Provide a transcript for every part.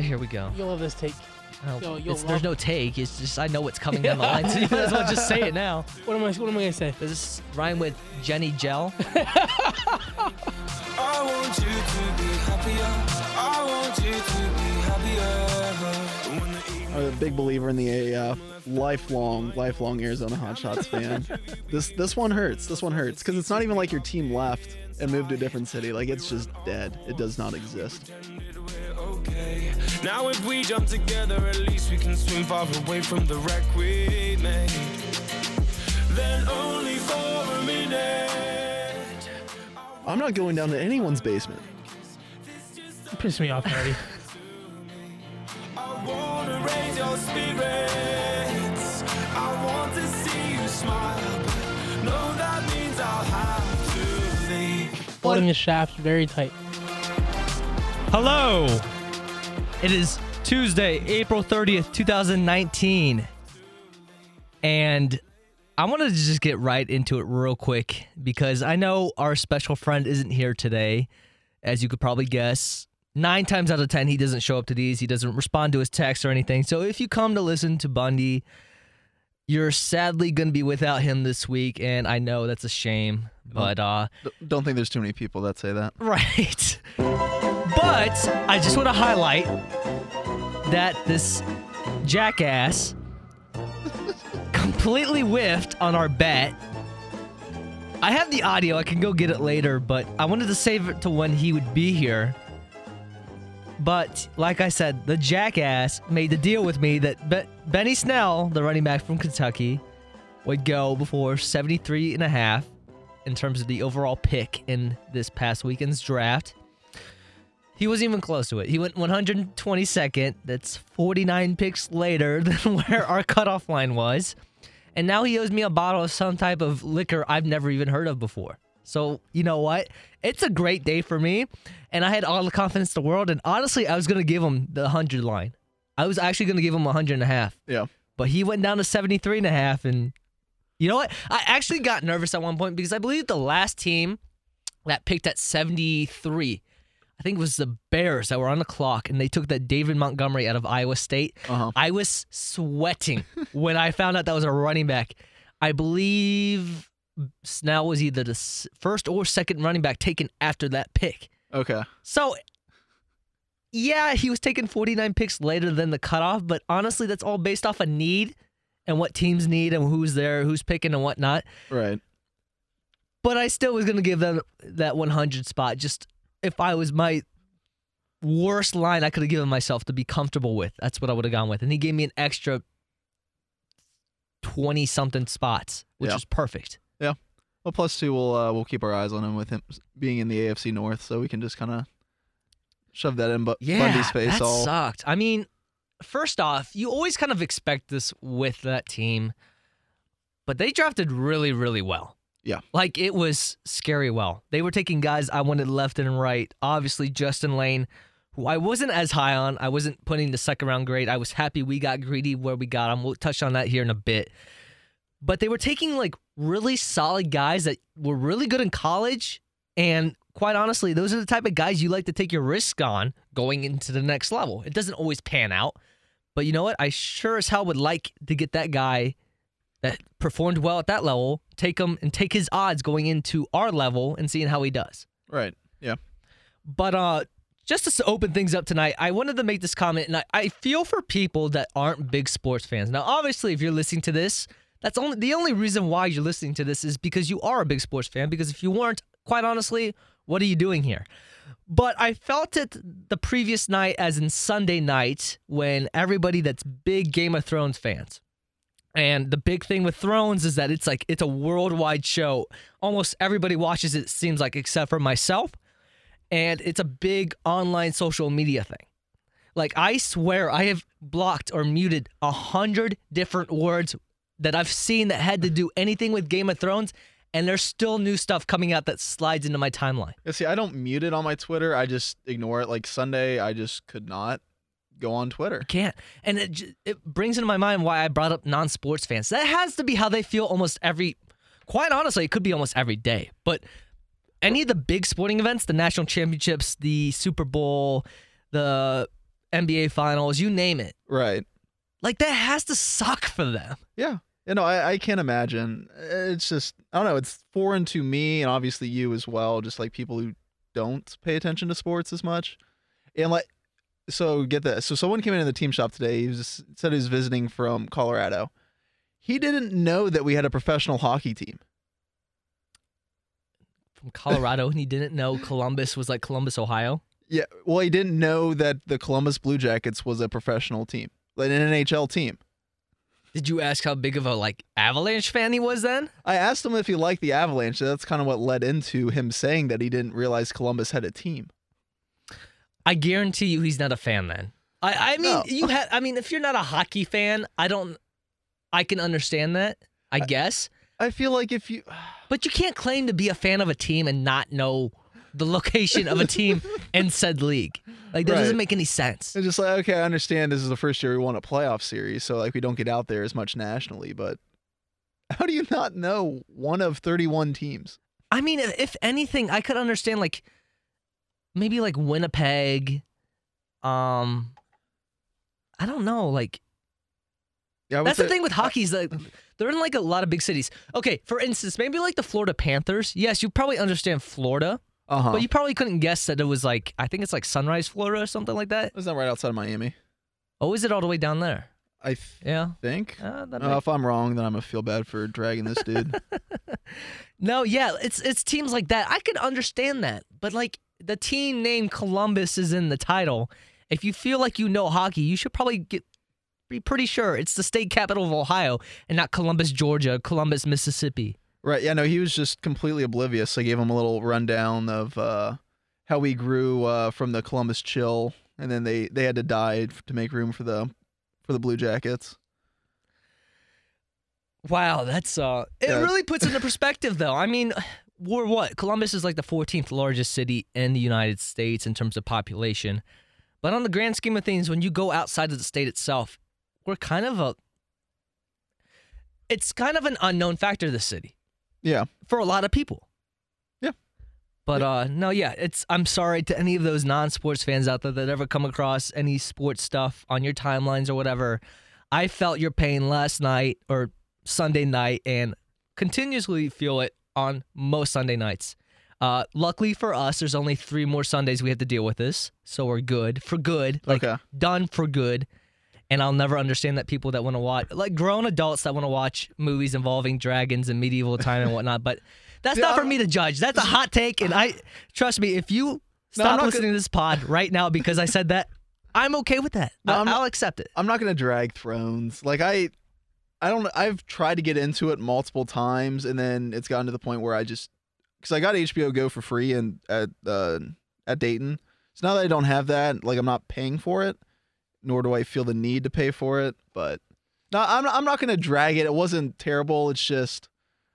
Yeah, here we go. You'll love this take. Oh, Yo, you'll it's- there's love- no take. It's just I know what's coming down the line. So you might as well just say it now. What am I? What am I gonna say? Does this rhyme with Jenny Gel? I want you to be happier. I want you to be happier. When the evening I'm a big believer in the AAF. Lifelong, lifelong Arizona Hotshots fan. this this one hurts. This one hurts because it's not even like your team left and moved to a different city. Like it's just dead. It does not exist. We're okay. Now if we jump together, at least we can swim far away from the wreck we made. Then only for a minute. I'm not going down to anyone's basement. You pissed me off already. I wanna raise your spirits. I want to see you smile. But no, that means I'll have to leave. Holding the shaft very tight. Hello. It is Tuesday, April 30th, 2019. And I wanted to just get right into it real quick because I know our special friend isn't here today, as you could probably guess. Nine times out of 10, he doesn't show up to these. He doesn't respond to his texts or anything. So if you come to listen to Bundy, you're sadly going to be without him this week. And I know that's a shame. But, uh, don't think there's too many people that say that. Right. But I just want to highlight that this jackass completely whiffed on our bet. I have the audio, I can go get it later, but I wanted to save it to when he would be here. But like I said, the jackass made the deal with me that Be- Benny Snell, the running back from Kentucky, would go before 73 and a half in terms of the overall pick in this past weekend's draft. He wasn't even close to it. He went 122nd. That's 49 picks later than where our cutoff line was. And now he owes me a bottle of some type of liquor I've never even heard of before. So, you know what? It's a great day for me. And I had all the confidence in the world. And honestly, I was going to give him the 100 line. I was actually going to give him 100 and a half. Yeah. But he went down to 73 and a half. And you know what? I actually got nervous at one point because I believe the last team that picked at 73, I think it was the Bears that were on the clock, and they took that David Montgomery out of Iowa State. Uh-huh. I was sweating when I found out that was a running back. I believe Snell was either the first or second running back taken after that pick. Okay. So, yeah, he was taken 49 picks later than the cutoff, but honestly, that's all based off a need and what teams need and who's there, who's picking and whatnot. Right. But I still was going to give them that 100 spot. Just if I was my worst line, I could have given myself to be comfortable with. That's what I would have gone with. And he gave me an extra 20 something spots, which Yeah. is perfect. Yeah. Well, plus two, we'll uh, we'll keep our eyes on him with him being in the AFC North, so we can just kind of shove that in Bu- Yeah, Bundy's face. that all sucked. I mean, first off, you always kind of expect this with that team, but they drafted really, really well. Yeah. Like it was scary well. They were taking guys I wanted left and right. Obviously, Justin Layne, who I wasn't as high on. I wasn't putting the second round grade. I was happy we got greedy where we got him. We'll touch on that here in a bit. But they were taking like really solid guys that were really good in college. And quite honestly, those are the type of guys you like to take your risk on going into the next level. It doesn't always pan out. But you know what? I sure as hell would like to get that guy that performed well at that level, take him and take his odds going into our level and seeing how he does. right. Yeah. But uh just to open things up tonight, I wanted to make this comment, and I, I feel for people that aren't big sports fans. Now, obviously, if you're listening to this, that's only the only reason why you're listening to this is because you are a big sports fan. Because if you weren't, quite honestly, what are you doing here? But I felt it the previous night, as in Sunday night, when everybody that's big Game of Thrones fans. And the big thing with Thrones is that it's like it's a worldwide show. Almost everybody watches it, seems like, except for myself and it's a big online social media thing. Like I swear I have blocked or muted a hundred different words that I've seen that had to do anything with Game of Thrones, and there's still new stuff coming out that slides into my timeline. Yeah, see, I don't mute it on my Twitter. I just ignore it. Like Sunday, I just could not go on Twitter. Can't, and it it brings into my mind why I brought up non-sports fans. That has to be how they feel almost every. Quite honestly, it could be almost every day, but any of the big sporting events, the national championships, the Super Bowl, the NBA Finals, you name it. Right. Like that has to suck for them. Yeah. You know, I, I can't imagine. It's just I don't know. It's foreign to me and obviously you as well. Just like people who don't pay attention to sports as much. And like, so get this. So someone came in the team shop today. He was said he was visiting from Colorado. He didn't know that we had a professional hockey team. From Colorado, and he didn't know Columbus was like Columbus, Ohio. Yeah. Well, he didn't know that the Columbus Blue Jackets was a professional team, like an NHL team. Did you ask how big of a like Avalanche fan he was then? I asked him if he liked the Avalanche. That's kind of what led into him saying that he didn't realize Columbus had a team. I guarantee you he's not a fan then. I, I mean No. you had I mean if you're not a hockey fan, I don't I can understand that, I guess. I feel like if you But you can't claim to be a fan of a team and not know the location of a team in said league. Like that doesn't make any sense. It's just like, okay, I understand this is the first year we won a playoff series, so like we don't get out there as much nationally, but how do you not know one of 31 teams? I mean, if anything, I could understand like maybe like Winnipeg. Um, I don't know. Like Yeah, that's the thing with hockey is that they're in like a lot of big cities. Okay, for instance, maybe like the Florida Panthers. Yes, you probably understand Florida, Uh-huh. but you probably couldn't guess that it was like I think it's like Sunrise, Florida, or something like that. Isn't that right outside of Miami? Oh, is it all the way down there? I Yeah. think. Uh, that Uh, if I'm wrong, then I'm gonna feel bad for dragging this dude. No, yeah, it's it's teams like that. I could understand that, but like the team name Columbus is in the title. If you feel like you know hockey, you should probably get be pretty sure it's the state capital of Ohio and not Columbus, Georgia, Columbus, Mississippi. right? Yeah, no, he was just completely oblivious. I gave him a little rundown of uh, how we grew uh, from the Columbus chill, and then they they had to die to make room for the for the Blue Jackets. Wow, that's uh it Yeah. really puts into perspective though. I mean, we're what? Columbus is like the 14th largest city in the United States in terms of population. But on the grand scheme of things, when you go outside of the state itself, we're kind of a it's kind of an unknown factor this city Yeah. for a lot of people. Yeah. But uh no, yeah, it's I'm sorry to any of those non-sports fans out there that ever come across any sports stuff on your timelines or whatever. I felt your pain last night or Sunday night and continuously feel it on most Sunday nights. Uh, luckily for us, there's only three more Sundays we have to deal with this, so we're good for good. Like Okay. done for good. And I'll never understand that people that want to watch, like grown adults that want to watch movies involving dragons and medieval time and whatnot. But that's Yeah, not for I'm- me to judge. That's a hot take, and I trust me. If you No, I'm stop not listening to this pod right now because I said that, I'm okay with that. I- I'm not- I'll accept it. I'm not gonna drag Thrones. Like I, I don't. I've tried to get into it multiple times, and then it's gotten to the point where I just because I got HBO Go for free and at uh, at Dayton. So now that I don't have that, like I'm not paying for it, nor do I feel the need to pay for it. But no, I'm I'm not gonna drag it. It wasn't terrible. It's just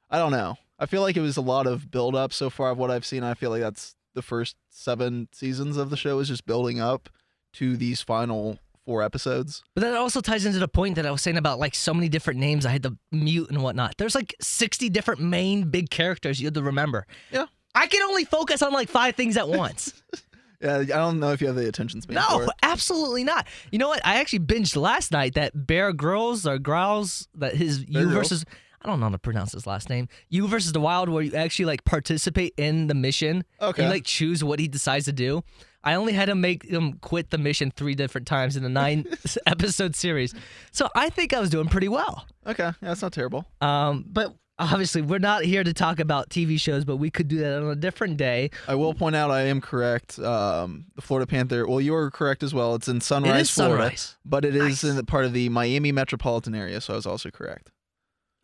I don't know. I feel like it was a lot of build up so far of what I've seen. I feel like that's the first seven seasons of the show is just building up to these final four episodes. But that also ties into the point that I was saying about like so many different names I had to mute and whatnot. There's like 60 different main big characters you had to remember. Yeah. I can only focus on like five things at once. Yeah, I don't know if you have the attention span no, absolutely not. You know what? I actually binged last night that Bear Grylls or Growls that his Bear you versus I don't know how to pronounce his last name. You versus the Wild, where you actually like participate in the mission. Okay. And, you like choose what he decides to do. I only had to make them quit the mission three different times in the nine episode series. So I think I was doing pretty well. Okay, yeah, that's not terrible. Um, but obviously, we're not here to talk about TV shows, but we could do that on a different day. I will point out I am correct. Um, the Florida Panther. Well, you are correct as well. It's in Sunrise, it is Florida, sunrise. but it is Nice. in the part of the Miami metropolitan area. So I was also correct.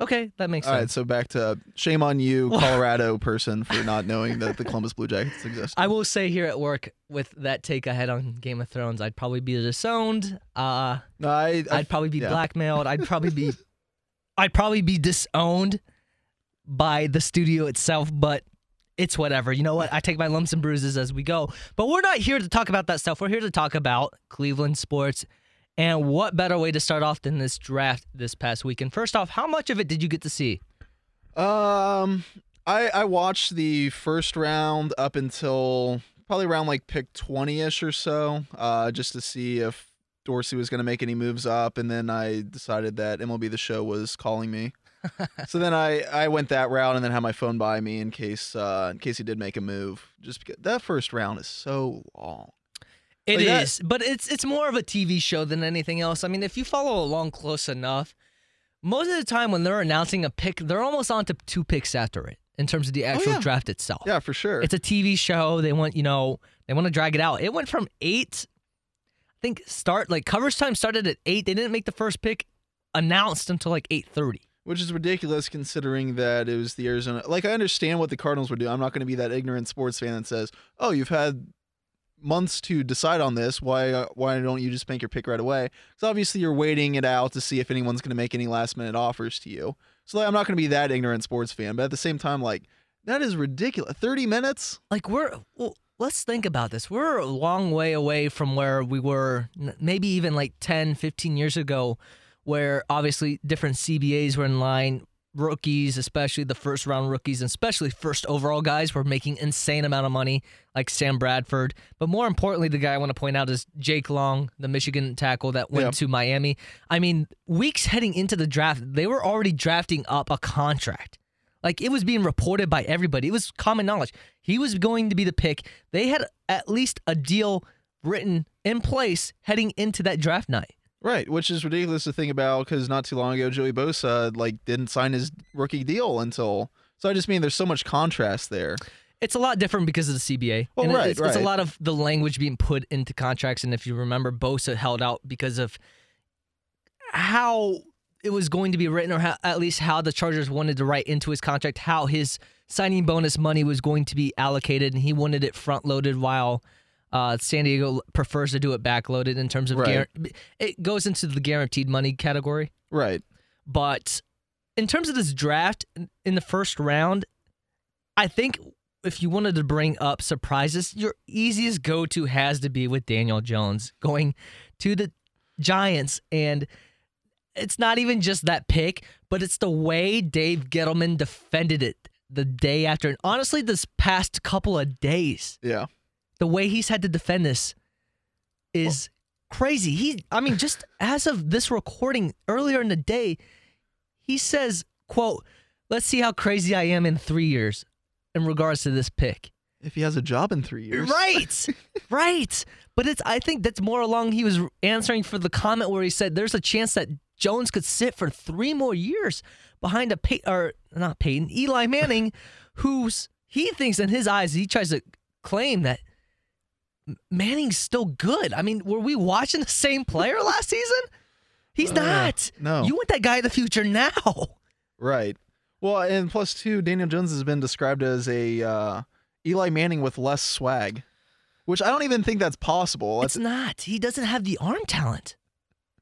Okay, that makes sense. All right, so back to shame on you, Colorado person, for not knowing that the Columbus Blue Jackets exist. I will say here at work with that take I had on Game of Thrones, I'd probably be disowned. Uh, No, I, I I'd probably be yeah. blackmailed. I'd probably be, I'd probably be disowned by the studio itself. But it's whatever. You know what? I take my lumps and bruises as we go. But we're not here to talk about that stuff. We're here to talk about Cleveland sports. And what better way to start off than this draft this past weekend? First off, how much of it did you get to see? Um, I I watched the first round up until probably around like pick 20ish or so, uh, just to see if Dorsey was going to make any moves up, and then I decided that MLB the Show was calling me. so then I, I went that route and then had my phone by me in case uh, in case he did make a move. Just because that first round is so long. It Like that- is, but it's it's more of a TV show than anything else. I mean, if you follow along close enough, most of the time when they're announcing a pick, they're almost on to two picks after it in terms of the oh, actual Oh, yeah. draft itself. Yeah, for sure. It's a TV show. They want, you know, they want to drag it out. It went from eight, I think start like coverage time started at eight. They didn't make the first pick announced until like eight thirty. Which is ridiculous considering that it was the Arizona. Like, I understand what the Cardinals were doing. I'm not going to be that ignorant sports fan that says, "Oh, you've had months to decide on this. Why? Uh, why don't you just make your pick right away?" Because obviously you're waiting it out to see if anyone's going to make any last minute offers to you. So like, I'm not going to be that ignorant sports fan. But at the same time, like, that is ridiculous. 30 minutes. Like we're well, let's think about this. We're a long way away from where we were maybe even like 10, 15 years ago where obviously different CBAs were in line. Rookies, especially the first round rookies, and especially first overall guys, were making insane amount of money, like Sam Bradford. But more importantly, the guy I want to point out is Jake Long, the Michigan tackle that went Yeah. to Miami. I mean, weeks heading into the draft, they were already drafting up a contract. Like it was being reported by everybody. It was common knowledge. He was going to be the pick. They had at least a deal written in place heading into that draft night. Right, which is ridiculous to think about because not too long ago Joey Bosa like didn't sign his rookie deal until. So I just mean there's so much contrast there. It's a lot different because of the CBA. Well, and right, it's, it's a lot of the language being put into contracts. And if you remember, Bosa held out because of how it was going to be written, or how, at least how the Chargers wanted to write into his contract, how his signing bonus money was going to be allocated, and he wanted it front loaded while. Uh, San Diego prefers to do it backloaded in terms of Right. guar- it goes into the guaranteed money category. Right. But in terms of this draft in the first round, I think if you wanted to bring up surprises, your easiest go to has to be with Daniel Jones going to the Giants. And it's not even just that pick, but it's the way Dave Gettleman defended it the day after. And honestly, this past couple of days, Yeah. The way he's had to defend this is crazy. He I mean just as of this recording earlier in the day, he says, quote, "Let's see how crazy I am in 3 years in regards to this pick." If he has a job in three years. Right. right. But it's I think that's more along he was answering for the comment where he said there's a chance that Jones could sit for 3 more years behind a Pey- or not Peyton, Eli Manning who's he thinks in his eyes he tries to claim that Manning's still good. I mean, were we watching the same player last season? He's Uh, not. no. You want that guy in the future now. Right. Well, and plus two, Daniel Jones has been described as a uh, Eli Manning with less swag, which I don't even think that's possible. It's not. He doesn't have the arm talent.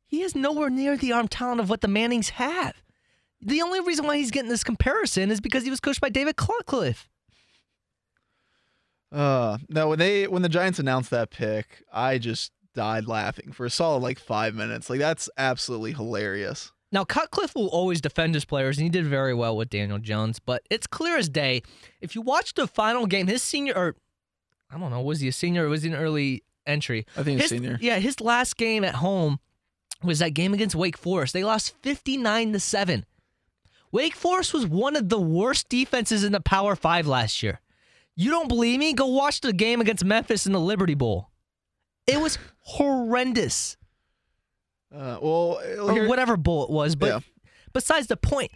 He is nowhere near the arm talent of what the Mannings have. The only reason why he's getting this comparison is because he was coached by David Cutcliffe. Uh, no, when they when the Giants announced that pick, I just died laughing for a solid like five minutes. Like that's absolutely hilarious. Now, Cutcliffe will always defend his players, and he did very well with Daniel Jones. But it's clear as day. If you watch the final game, his senior, or I don't know, was he a senior or was he an early entry? I think he's His- senior. Yeah, his last game at home was that game against Wake Forest. They lost 59 to 7. Wake Forest was one of the worst defenses in the Power 5 last year. You don't believe me? Go watch the game against Memphis in the Liberty Bowl. It was horrendous. Uh, well, Or here- whatever bowl it was, but Yeah. besides the point,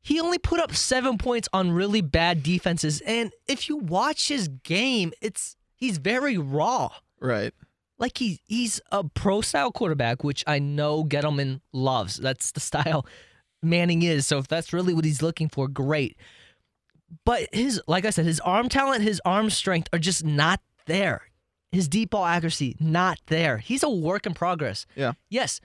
he only put up 7 points on really bad defenses and if you watch his game, it's he's very raw. right. like he he's a pro style quarterback, which I know Gettleman loves. That's the style Manning is. So if that's really what he's looking for, great. But his like I said, his arm talent, his arm strength are just not there. His deep ball accuracy, not there. He's a work in progress. Yeah. Yes,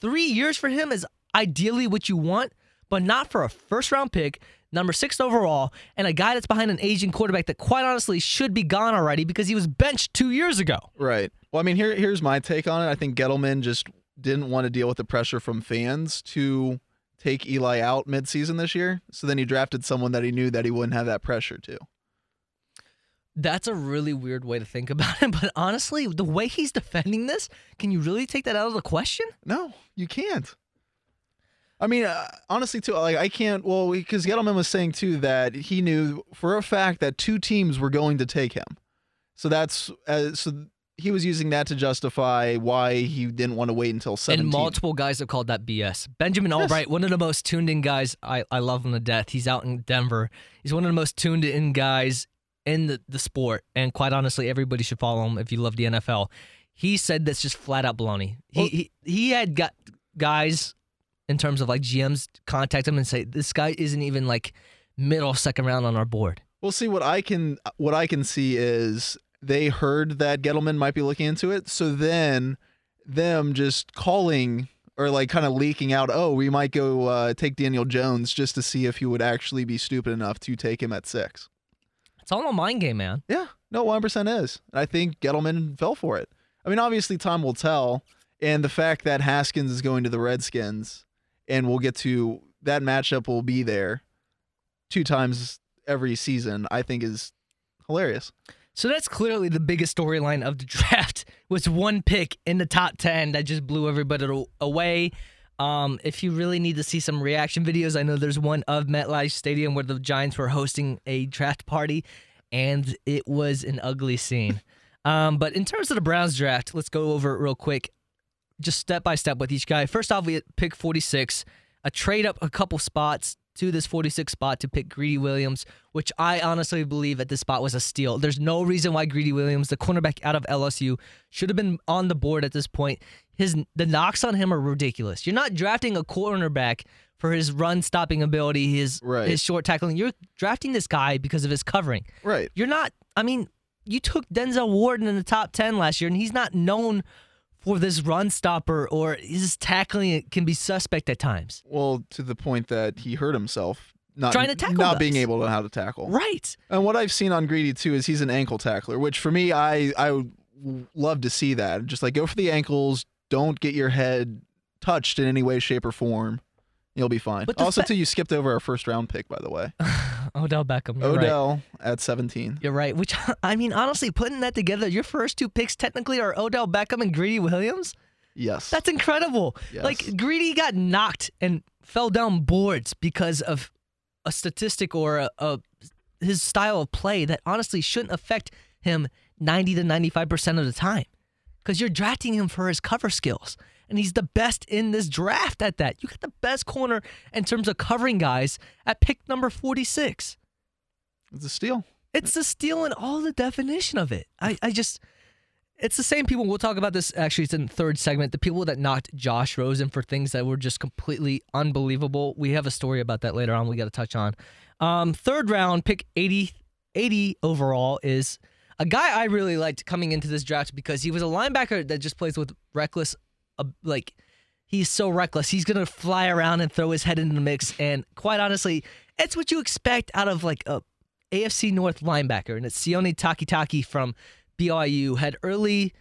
three years for him is ideally what you want, but not for a first round pick, number six overall, and a guy that's behind an aging quarterback that quite honestly should be gone already because he was benched two years ago. Right. Well, I mean, here here's my take on it. I think Gettleman just didn't want to deal with the pressure from fans to take Eli out midseason this year. So then he drafted someone that he knew that he wouldn't have that pressure to. That's a really weird way to think about it, but honestly, the way he's defending this, can you really take that out of the question? No, you can't. I mean, uh, honestly, too, like I can't. Well, because Gettleman was saying too that he knew for a fact that two teams were going to take him, so that's uh, so he was using that to justify why he didn't want to wait until seventeen. And multiple guys have called that BS. Benjamin Yes. Allbright, one of the most tuned in guys. I, I love him to death. He's out in Denver. He's one of the most tuned in guys in the, the sport. And quite honestly, everybody should follow him if you love the NFL. He said that's just flat out baloney. He, Well- he, he had got guys in terms of like GMs contact him and say, this guy isn't even like middle second round on our board. We'll see what I can what I can see is they heard that Gettleman might be looking into it, so then them just calling or like kind of leaking out, oh, we might go uh, take Daniel Jones just to see if he would actually be stupid enough to take him at six. It's all a mind game, man. Yeah, no, one percent is. I think Gettleman fell for it. I mean, obviously, time will tell, and the fact that Haskins is going to the Redskins, and we'll get to that matchup will be there two times every season. I think is hilarious. So that's clearly the biggest storyline of the draft was one pick in the top 10 that just blew everybody away. Um, if you really need to see some reaction videos, I know there's one of MetLife Stadium where the Giants were hosting a draft party, and it was an ugly scene. um, but in terms of the Browns draft, let's go over it real quick, just step by step with each guy. First off, we pick 46, a trade up a couple spots to this 46 spot to pick Greedy Williams, which I honestly believe at this spot was a steal. There's no reason why Greedy Williams, the cornerback out of LSU, should have been on the board at this point. His the knocks on him are ridiculous. You're not drafting a cornerback for his run stopping ability, his Right. his short tackling. You're drafting this guy because of his covering. Right. You're not. I mean, you took Denzel Ward in the top ten last year, and he's not known for this run stopper or his tackling can be suspect at times. Well, to the point that he hurt himself. Not, Trying to tackle not being able to know how to tackle. Right. And what I've seen on Greedy too is he's an ankle tackler, which for me, I I would love to see that. Just like go for the ankles, don't get your head touched in any way, shape, or form. You'll be fine. But Also, fa- too, you skipped over our first round pick, by the way. Odell Beckham. You're right. Odell at 17. You're right. Which I mean, honestly, putting that together, your first two picks technically are Odell Beckham and Greedy Williams. Yes. That's incredible. Yes. Like Greedy got knocked and fell down boards because of a statistic or a, a his style of play that honestly shouldn't affect him 90 to 95% of the time. Because you're drafting him for his cover skills. And he's the best in this draft at that. You got the best corner in terms of covering guys at pick number 46. it's a steal. It's a steal in all the definition of it. I, I just, it's the same people. We'll talk about this actually. It's in the third segment. The people that knocked Josh Rosen for things that were just completely unbelievable. We have a story about that later on. We got to touch on. Um, third round pick 80, 80 overall is a guy I really liked coming into this draft because he was a linebacker that just plays with reckless, uh, like he's so reckless. He's gonna fly around and throw his head into the mix. And quite honestly, it's what you expect out of like a AFC North linebacker, and it's Sione Takitaki from BYU. Had early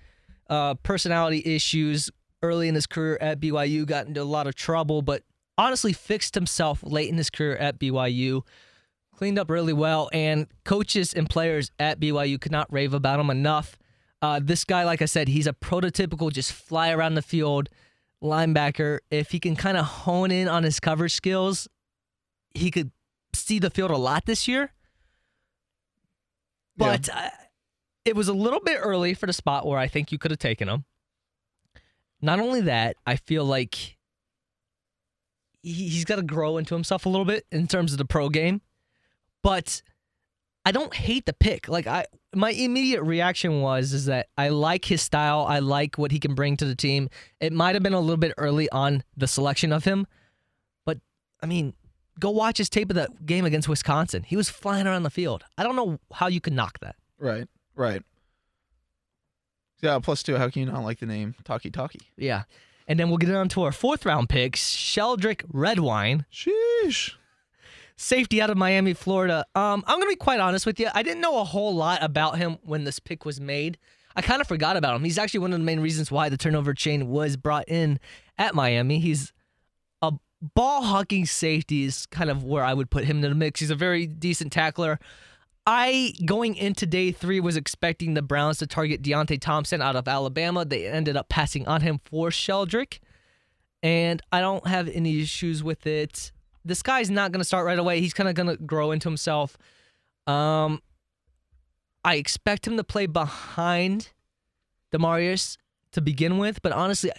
uh, personality issues early in his career at BYU, got into a lot of trouble, but honestly fixed himself late in his career at BYU. Cleaned up really well, and coaches and players at BYU could not rave about him enough. Uh, this guy, like I said, he's a prototypical just fly around the field linebacker. If he can kind of hone in on his coverage skills, he could see the field a lot this year. Yeah. But uh, it was a little bit early for the spot where I think you could have taken him. Not only that, I feel like he- he's got to grow into himself a little bit in terms of the pro game. But I don't hate the pick. Like I my immediate reaction was is that I like his style. I like what he can bring to the team. It might have been a little bit early on the selection of him, but I mean, go watch his tape of that game against Wisconsin. He was flying around the field. I don't know how you could knock that. Right. Right. Yeah. Plus two. How can you not like the name Taki Taki? Yeah. And then we'll get on to our fourth round picks, Sheldrick Redwine. Sheesh. Safety out of Miami, Florida. Um, I'm gonna be quite honest with you. I didn't know a whole lot about him when this pick was made. I kind of forgot about him. He's actually one of the main reasons why the turnover chain was brought in at Miami. He's a ball hawking safety is kind of where I would put him in the mix. He's a very decent tackler. I going into day three was expecting the Browns to target Deionte Thompson out of Alabama. They ended up passing on him for Sheldrick, and I don't have any issues with it. This guy's not going to start right away. He's kind of going to grow into himself. Um, I expect him to play behind Damarious to begin with, but honestly,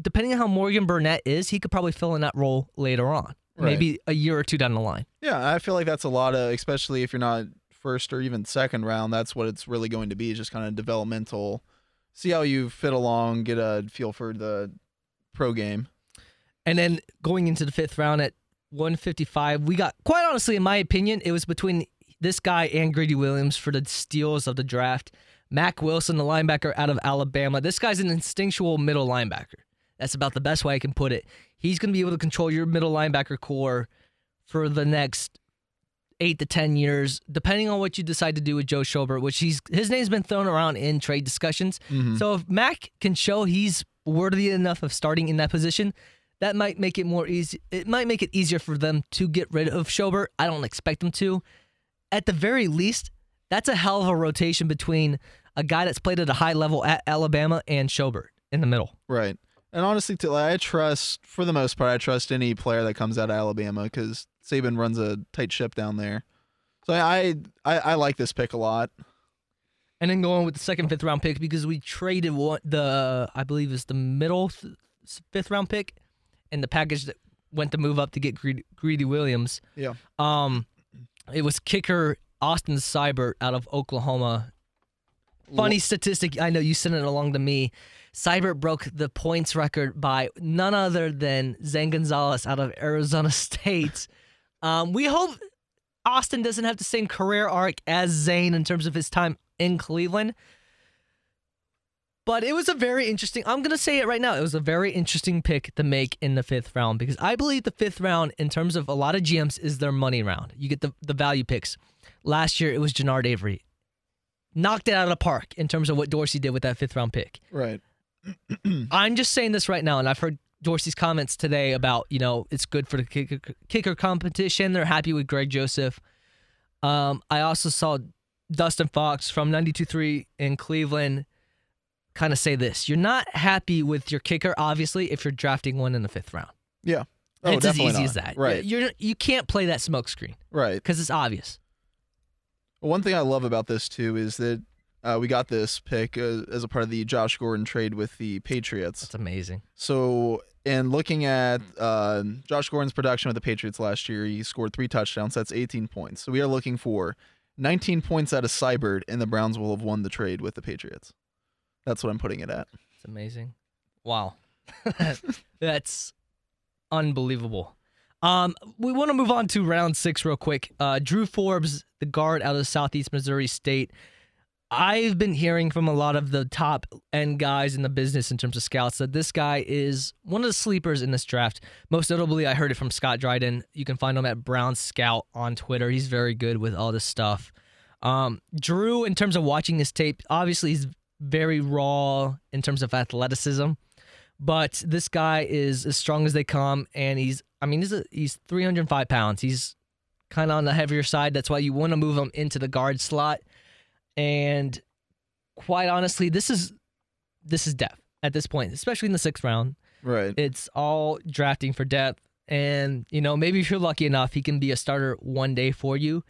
depending on how Morgan Burnett is, he could probably fill in that role later on, Right. maybe a year or two down the line. Yeah, I feel like that's a lot of, especially if you're not first or even second round. That's what it's really going to be, just kind of developmental. See how you fit along, get a feel for the pro game. And then going into the fifth round at 155, we got, quite honestly, in my opinion, it was between this guy and Greedy Williams for the steals of the draft. Mac Wilson, the linebacker out of Alabama. This guy's an instinctual middle linebacker. That's about the best way I can put it. He's going to be able to control your middle linebacker core for the next eight to ten years, depending on what you decide to do with Joe Schobert, which he's his name's been thrown around in trade discussions. Mm-hmm. So if Mac can show he's worthy enough of starting in that position, that might make it more easy. It might make it easier for them to get rid of Schobert. I don't expect them to. At the very least, that's a hell of a rotation between a guy that's played at a high level at Alabama and Schobert in the middle. Right. And honestly, too, like, I trust, for the most part, I trust any player that comes out of Alabama because Saban runs a tight ship down there. So I, I I like this pick a lot. And then going with the second, fifth round pick because we traded one, the I believe is the middle th- fifth round pick, and the package that went to move up to get Greedy, Greedy Williams. Yeah. Um, it was kicker Austin Seibert out of Oklahoma. Funny statistic. I know you sent it along to me. Seibert broke the points record by none other than Zane Gonzalez out of Arizona State. Um, we hope Austin doesn't have the same career arc as Zane in terms of his time in Cleveland. But it was a very interesting. I'm gonna say it right now. It was a very interesting pick to make in the fifth round because I believe the fifth round, in terms of a lot of GMs, is their money round. You get the the value picks. Last year it was Genard Avery, knocked it out of the park in terms of what Dorsey did with that fifth round pick. Right. I'm just saying this right now, and I've heard Dorsey's comments today about you know it's good for the kicker, kicker competition. They're happy with Greg Joseph. Um, I also saw Dustin Fox from 92.3 in Cleveland kind of say this: You're not happy with your kicker, obviously, if you're drafting one in the fifth round. Yeah. Oh, it's as easy not. as that. Right. You're you can't play that smokescreen Right. because it's obvious. One thing I love about this too is that uh, we got this pick uh, as a part of the Josh Gordon trade with the Patriots. That's amazing. So, and looking at uh, Josh Gordon's production with the Patriots last year, he scored three touchdowns. That's 18 points. So we are looking for 19 points out of Seibert, and the Browns will have won the trade with the Patriots. That's what I'm putting it at. It's amazing. Wow. That's unbelievable. Um, we want to move on to round six real quick. Uh, Drew Forbes, the guard out of Southeast Missouri State. I've been hearing from a lot of the top end guys in the business in terms of scouts that this guy is one of the sleepers in this draft. Most notably, I heard it from Scott Dryden. You can find him at Brown Scout on Twitter. He's very good with all this stuff. Um, Drew, in terms of watching his tape, obviously he's very raw in terms of athleticism, but this guy is as strong as they come, and he's I mean he's a, he's 305 pounds. He's kind of on the heavier side. That's why you want to move him into the guard slot. And quite honestly, this is this is depth at this point, especially in the sixth round. Right. It's all drafting for depth. And, you know, maybe if you're lucky enough, he can be a starter one day for you.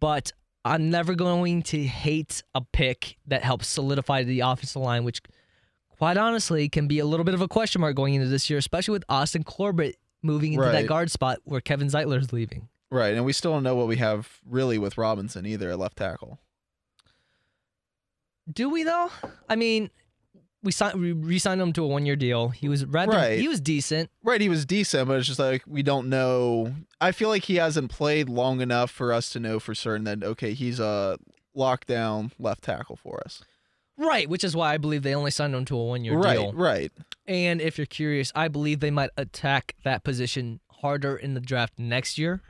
But I'm never going to hate a pick that helps solidify the offensive line, which, quite honestly, can be a little bit of a question mark going into this year, especially with Austin Corbett moving into that guard spot where Kevin Zeitler is leaving. Right. And we still don't know what we have really with Robinson either at left tackle. Do we, though? I mean, we signed, we re-signed him to a one-year deal. He was rather, Right. he was decent. Right. He was decent, but it's just like we don't know. I feel like he hasn't played long enough for us to know for certain that, okay, he's a lockdown left tackle for us. Right, which is why I believe they only signed him to a one-year right. deal. Right. Right. And if you're curious, I believe they might attack that position harder in the draft next year.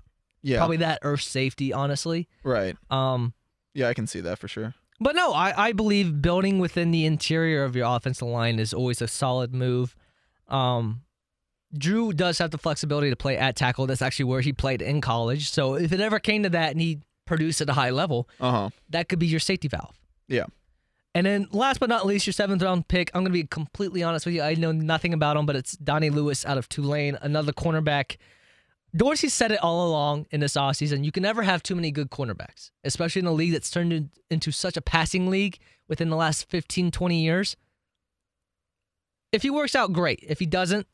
Yeah. Probably that earth safety, honestly. Right. Um, Yeah, I can see that for sure. But no, I, I believe building within the interior of your offensive line is always a solid move. Um, Drew does have the flexibility to play at tackle. That's actually where he played in college. So if it ever came to that and he produced at a high level, Uh huh. that could be your safety valve. Yeah. And then last but not least, your seventh round pick. I'm going to be completely honest with you. I know nothing about him, but it's Donnie Lewis out of Tulane, another cornerback. Dorsey said it all along in this offseason. You can never have too many good cornerbacks, especially in a league that's turned into such a passing league within the last 15, 20 years. If he works out, great. If he doesn't,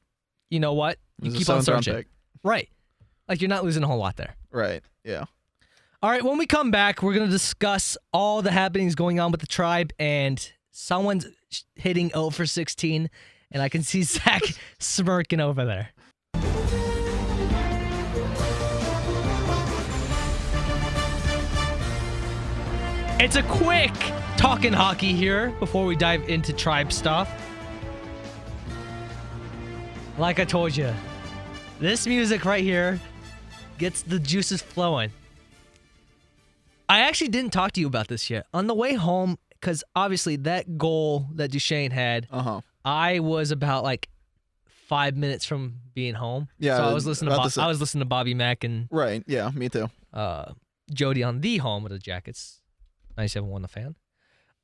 you know what? You It was a keep on searching. Right. Like you're not losing a whole lot there. Right. Yeah. All right, when we come back, we're going to discuss all the happenings going on with the tribe, and someone's hitting 0 for 16, and I can see Zach smirking over there. It's a quick talking hockey here before we dive into tribe stuff. Like I told you, this music right here gets the juices flowing. I actually didn't talk to you about this yet. On the way home, because obviously that goal that Duchene had, Uh huh. I was about like five minutes from being home. Yeah, so I was listening to Bo- I was listening to Bobby Mack and Right. Yeah. Me too. uh, Jody on the home with the Jackets. 97.1 the fan.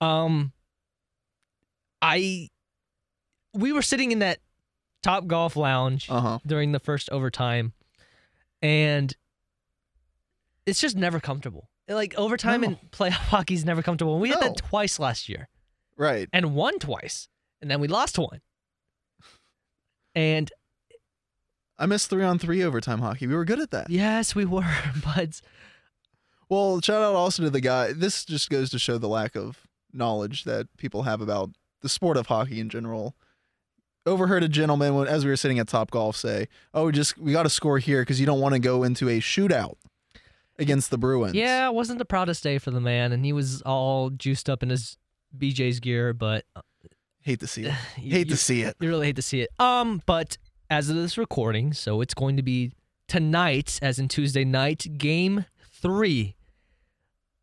Um, I we were sitting in that Top Golf Lounge Uh huh. during the first overtime, and it's just never comfortable. Like overtime No. in playoff hockey is never comfortable. And We No. that twice last year Right. and won twice, and then we lost one. And I missed three on three overtime hockey. We were good at that. yes, we were, but Well, shout out also to the guy. This just goes to show the lack of knowledge that people have about the sport of hockey in general. Overheard a gentleman when, as we were sitting at Top Golf say, "Oh, we just we got to score here because you don't want to go into a shootout against the Bruins." yeah, it wasn't the proudest day for the man, and he was all juiced up in his BJ's gear, but uh, hate to see it. you- Hate you- to see it. You really hate to see it. Um, but as of this recording, so it's going to be tonight, as in Tuesday night, game three.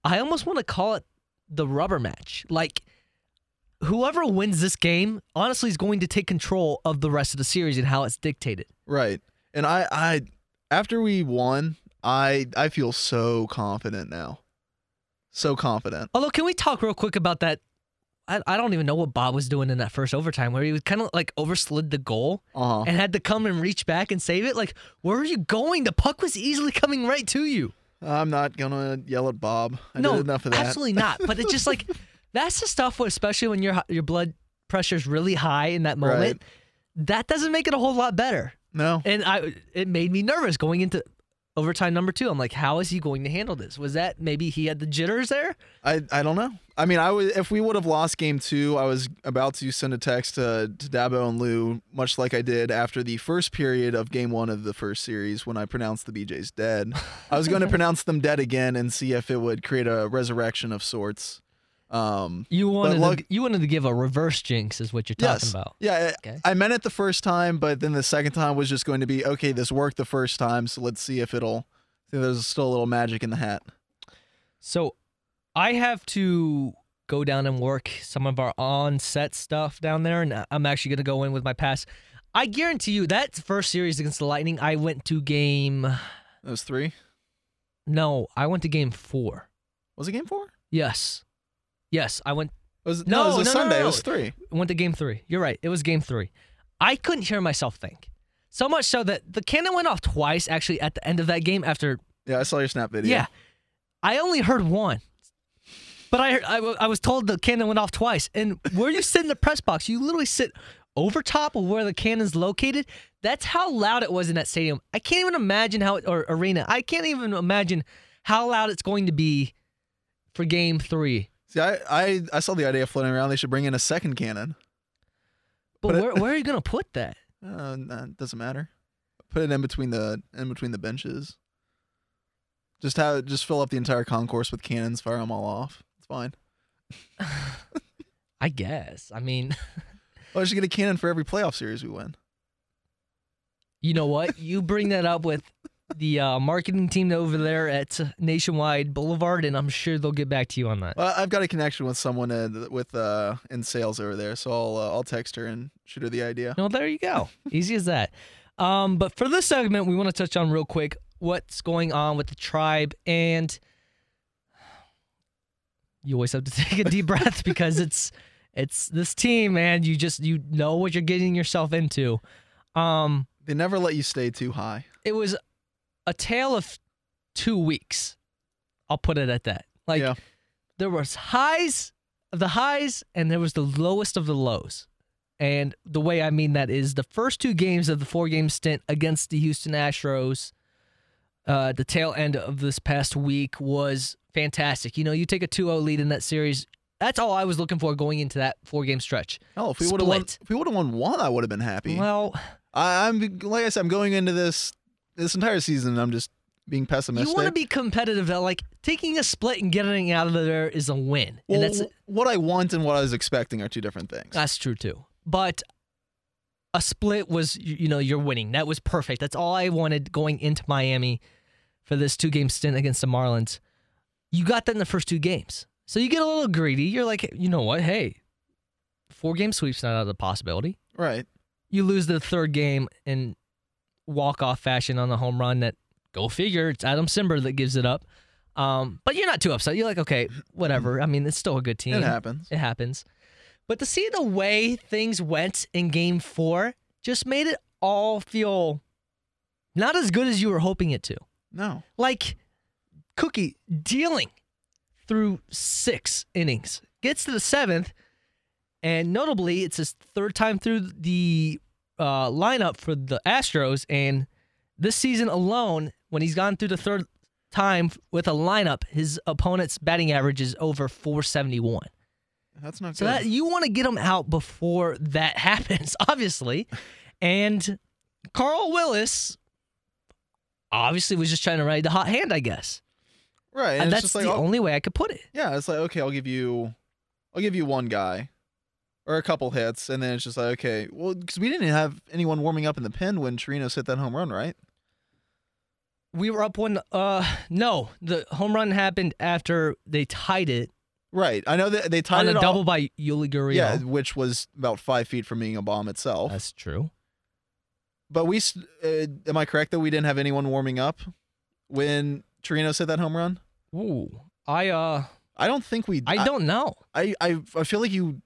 I almost want to call it the rubber match. Like, whoever wins this game, honestly, is going to take control of the rest of the series and how it's dictated. Right. And I, I, after we won, I, I feel so confident now. So confident. Although, can we talk real quick about that? I, I don't even know what Bob was doing in that first overtime where he was kind of like overslid the goal Uh huh. and had to come and reach back and save it. Like, where are you going? The puck was easily coming right to you. I'm not gonna yell at Bob. I no, did enough of that. absolutely not. But it's just like that's the stuff, where, especially when your your blood pressure's really high in that moment. Right. That doesn't make it a whole lot better, No. and I it made me nervous going into overtime number two. I'm like, how is he going to handle this? Was that maybe he had the jitters there? I, I don't know. I mean, I was if we would have lost game two, I was about to send a text to, to Dabo and Lou, much like I did after the first period of game one of the first series when I pronounced the BJ's dead. I was going to pronounce them dead again and see if it would create a resurrection of sorts. Um, You wanted to, you wanted to give a reverse jinx, is what you're talking yes. about. Yeah, Okay. I, meant it the first time, but then the second time was just going to be okay. This worked the first time, so let's see if it'll. See, there's still a little magic in the hat. So I have to go down and work some of our on set stuff down there, and I'm actually going to go in with my pass. I guarantee you that first series against the Lightning, I went to game. Those three. No, I went to game four. Was it game four? Yes. Yes, I went Was No, no, it was a no, no, Sunday. no. It was three. went to game three. You're right. It was game three. I couldn't hear myself think. So much so that the cannon went off twice actually at the end of that game after Yeah, I saw your snap video. Yeah. I only heard one. But I, heard, I was told the cannon went off twice. And where you sit in the press box, you literally sit over top of where the cannon's located. That's how loud it was in that stadium. I can't even imagine how it, or arena. I can't even imagine how loud it's going to be for game three. See, I, I I saw the idea floating around. They should bring in a second cannon. But it- where, where are you going to put that? Uh, nah, it doesn't matter. Put it in between the in between the benches. Just have just fill up the entire concourse with cannons. Fire them all off. It's fine. I guess. I mean, Well, I should get a cannon for every playoff series we win. you know what? You bring that up with the uh, marketing team over there at Nationwide Boulevard, and I'm sure they'll get back to you on that. Well, I've got a connection with someone uh, with uh, in sales over there, so I'll uh, I'll text her and shoot her the idea. Well, there you go. Easy as that. Um, but for this segment, we want to touch on real quick what's going on with the tribe. And you always have to take a deep breath because it's it's this team, man. You just you know what you're getting yourself into. Um, They never let you stay too high. it was a tale of two weeks. I'll put it at that. Like yeah. there was highs of the highs and there was the lowest of the lows. And the way I mean that is the first two games of the four game stint against the Houston Astros, uh, the tail end of this past week was fantastic. You know, you take a 2 0 lead in that series. That's all I was looking for going into that four game stretch. Oh, if we would have won, if we would have won one, I would have been happy. Well, I, I'm like I said, I'm going into this this entire season. I'm just being pessimistic. you want to be competitive. Though. Like taking a split and getting out of there is a win. Well, and that's what I want and what I was expecting are two different things. That's true too. But a split was, you know, you're winning. That was perfect. That's all I wanted going into Miami for this two game stint against the Marlins. You got that in the first two games. So you get a little greedy. You're like, you know what? Hey, four game sweep's not out of the possibility. right. You lose the third game in walk off fashion on the home run that go figure. It's Adam Cimber that gives it up. Um, but you're not too upset. You're like, okay, whatever. I mean, it's still a good team. It happens. It happens. But to see the way things went in game four just made it all feel not as good as you were hoping it to. No. Like Cookie dealing through six innings, gets to the seventh, and notably, it's his third time through the uh, lineup for the Astros. And this season alone, when he's gone through the third time with a lineup, his opponent's batting average is over 471. That's not So good. that you want to get him out before that happens, obviously. And Carl Willis obviously was just trying to ride the hot hand, I guess. right. And, it's that's just like, the oh, only way I could put it. yeah, it's like okay, I'll give you, I'll give you one guy, or a couple hits, and then it's just like okay, well, because we didn't have anyone warming up in the pen when Chirinos hit that home run, right? We were up one. Uh, no, the home run happened after they tied it Right. I know that they tied it. on a it all- double by Yuli Gurriel. Yeah, which was about five feet from being a bomb itself. that's true. But we, uh, am I correct that we didn't have anyone warming up when Chirinos hit that home run? Ooh, I uh, I don't think we. I don't know. I, I, I feel like you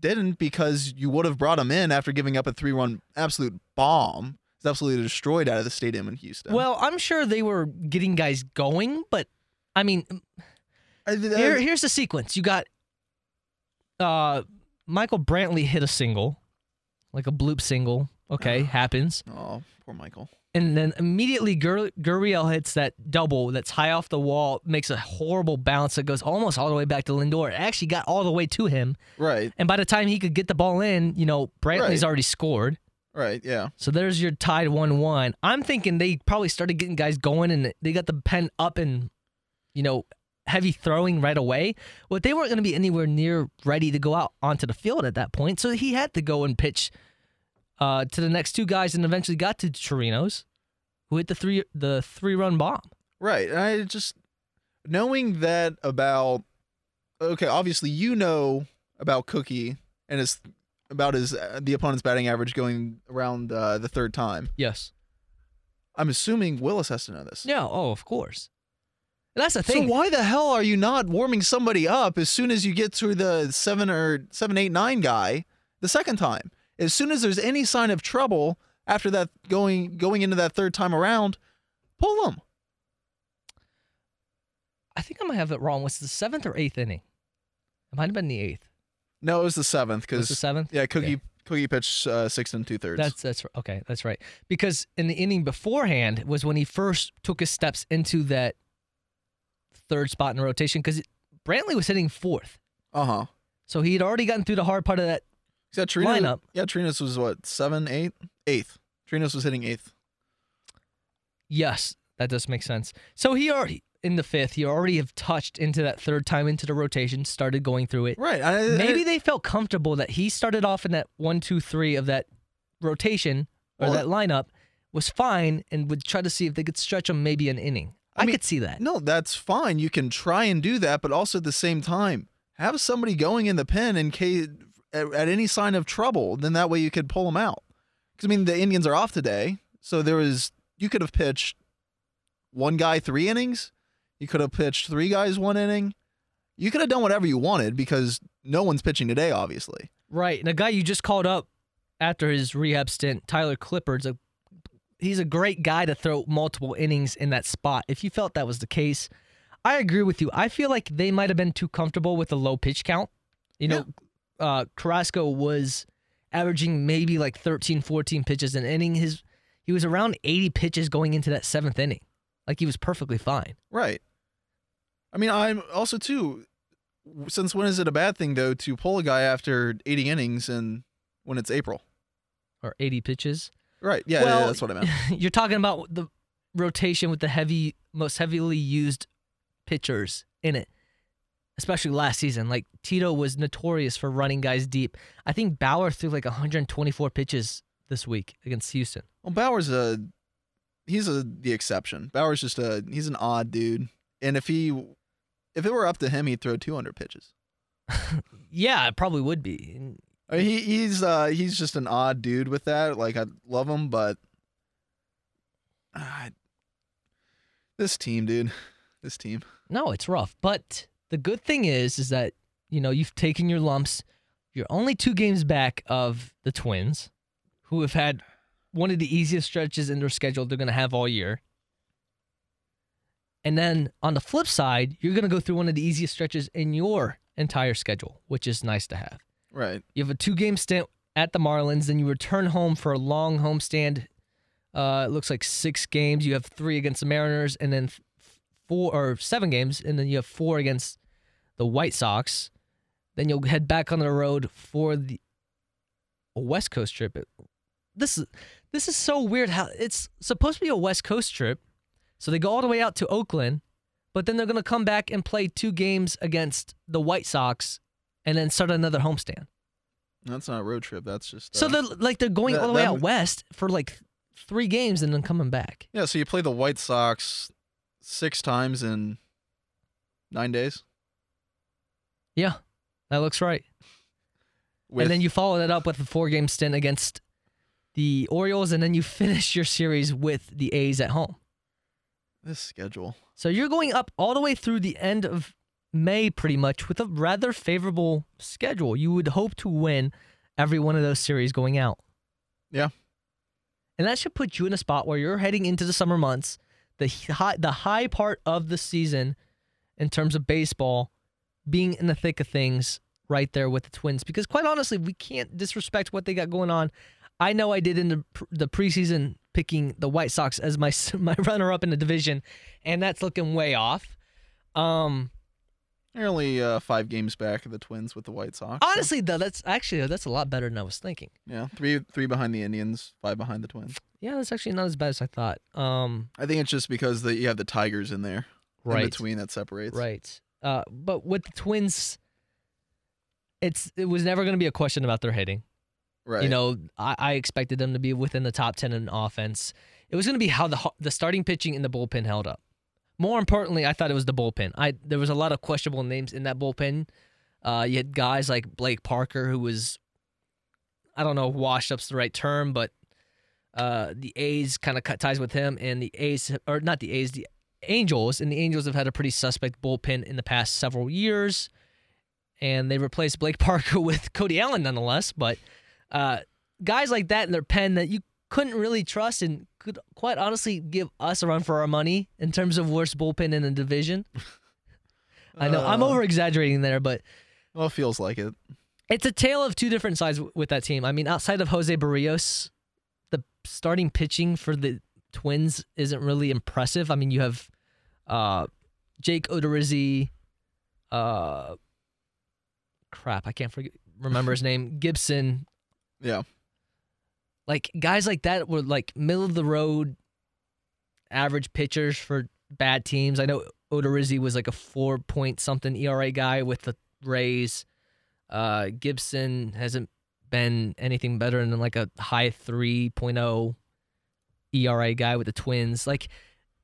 didn't because you would have brought him in after giving up a three-run absolute bomb. It's absolutely destroyed out of the stadium in Houston. Well, I'm sure they were getting guys going, but I mean, I, Here, here's the sequence. You got uh, Michael Brantley hit a single, like a bloop single. Okay, happens. oh, poor Michael. And then immediately Gur- Gurriel hits that double that's high off the wall, makes a horrible bounce that goes almost all the way back to Lindor. It actually got all the way to him. Right, And by the time he could get the ball in, you know, Brantley's Right. already scored. right, yeah. So there's your tied 1 1. I'm thinking they probably started getting guys going and they got the pen up and, you know, heavy throwing right away. But they weren't going to be anywhere near ready to go out onto the field at that point. So he had to go and pitch uh, to the next two guys and eventually got to Chirinos, who hit the three the three run bomb. Right. And I just knowing that about okay, obviously you know about Cookie and his about his uh, the opponent's batting average going around uh, the third time. Yes. I'm assuming Willis has to know this. Yeah. Oh, of course. And that's the thing. So why the hell are you not warming somebody up as soon as you get to the seven or seven, eight, nine guy the second time? As soon as there's any sign of trouble after that going going into that third time around, pull them. I think I might have it wrong. Was it the seventh or eighth inning? It might have been the eighth. No, it was the seventh Because it the seventh? yeah, Cookie. Cookie pitched uh, six and two thirds. That's that's okay. That's right. Because in the inning beforehand was when he first took his steps into that third spot in the rotation. Because Brantley was hitting fourth, uh huh. so he had already gotten through the hard part of that. Yeah, Chirinos, Lineup. Yeah, Chirinos was what seven, eight, eighth. Chirinos was hitting eighth. Yes, that does make sense. So he already in the fifth, he already have touched into that third time into the rotation, started going through it. Right. I, Maybe I, they felt comfortable that he started off in that one, two, three of that rotation or Well, that lineup was fine, and would try to see if they could stretch him maybe an inning. I, I mean, could see that. no, that's fine. You can try and do that, but also at the same time, have somebody going in the pen in case at, at any sign of trouble. Then that way you could pull them out. Because I mean, the Indians are off today, so there was you could have pitched one guy three innings. You could have pitched three guys one inning. You could have done whatever you wanted because no one's pitching today, obviously. Right. And a guy you just called up after his rehab stint, Tyler Clippard's a he's a great guy to throw multiple innings in that spot. If you felt that was the case, I agree with you. I feel like they might have been too comfortable with the low pitch count. You know, uh Carrasco was averaging maybe like 13, 14 pitches an inning. His he was around 80 pitches going into that seventh inning. Like he was perfectly fine. Right. I mean, I'm also too. Since when is it a bad thing though to pull a guy after 80 innings and when it's April? Or 80 pitches. Right. Yeah, yeah, Well, that's what I meant. You're talking about the rotation with the heavy, most heavily used pitchers in it, especially last season. Like Tito was notorious for running guys deep. I think Bauer threw like 124 pitches this week against Houston. Well, Bauer's a he's a the exception. Bauer's just a he's an odd dude, and if he if it were up to him, he'd throw 200 pitches. Yeah, it probably would be. I mean, he he's uh he's just an odd dude with that. Like I love him, but uh, this team, dude, this team. No, it's rough. But the good thing is, is that you know you've taken your lumps. You're only two games back of the Twins, who have had one of the easiest stretches in their schedule they're going to have all year. And then on the flip side, you're going to go through one of the easiest stretches in your entire schedule, which is nice to have. Right. You have a two game stint at the Marlins, then you return home for a long homestand. Uh, it looks like six games. You have three against the Mariners, and then f- four or seven games, and then you have four against the White Sox. Then you'll head back on the road for the West Coast trip. This is this is so weird. How it's supposed to be a West Coast trip, so they go all the way out to Oakland, but then they're gonna come back and play two games against the White Sox, and then start another homestand. That's not a road trip. That's just So uh, they're like they're going that- all the way that- out west for like three games and then coming back. yeah. So you play the White Sox six times in nine days. Yeah, that looks right. With, and then you follow that up with a four game stint against the Orioles, and then you finish your series with the A's at home. this schedule. So you're going up all the way through the end of May, pretty much, with a rather favorable schedule. You would hope to win every one of those series going out. Yeah. And that should put you in a spot where you're heading into the summer months, the high, the high part of the season in terms of baseball, being in the thick of things right there with the Twins. Because quite honestly, we can't disrespect what they got going on. I know I did in the the preseason picking the White Sox as my my runner up in the division, and that's looking way off. Um, They're only uh, five games back of the Twins with the White Sox. so, honestly, though, that's actually that's a lot better than I was thinking. yeah, three three behind the Indians, five behind the Twins. Yeah, that's actually not as bad as I thought. Um, I think it's just because the, you have the Tigers in there in right, between that separates. right. Uh, but with the Twins, it's it was never going to be a question about their hitting. Right. You know, I, I expected them to be within the top ten in offense. It was going to be how the ho- the starting pitching and the bullpen held up. More importantly, I thought it was the bullpen. I there was a lot of questionable names in that bullpen. Uh, you had guys like Blake Parker, who was, I don't know, if washed up's the right term, but uh, the A's kind of cut ties with him, and the A's or not the A's, the Angels, and the Angels have had a pretty suspect bullpen in the past several years, and they replaced Blake Parker with Cody Allen nonetheless, but uh, guys like that in their pen that you couldn't really trust and could quite honestly give us a run for our money in terms of worst bullpen in the division. I know I'm Uh, over exaggerating there, but Well, it feels like it. it's a tale of two different sides w- with that team. I mean, outside of Jose Berrios, the starting pitching for the Twins isn't really impressive. I mean, you have uh, Jake Odorizzi, uh, crap, I can't forget remember his name, Gibson, Yeah. Like guys like that were like middle of the road average pitchers for bad teams. I know Odorizzi was like a four point something ERA guy with the Rays. Uh, Gibson hasn't been anything better than like a high 3.0 ERA guy with the Twins. Like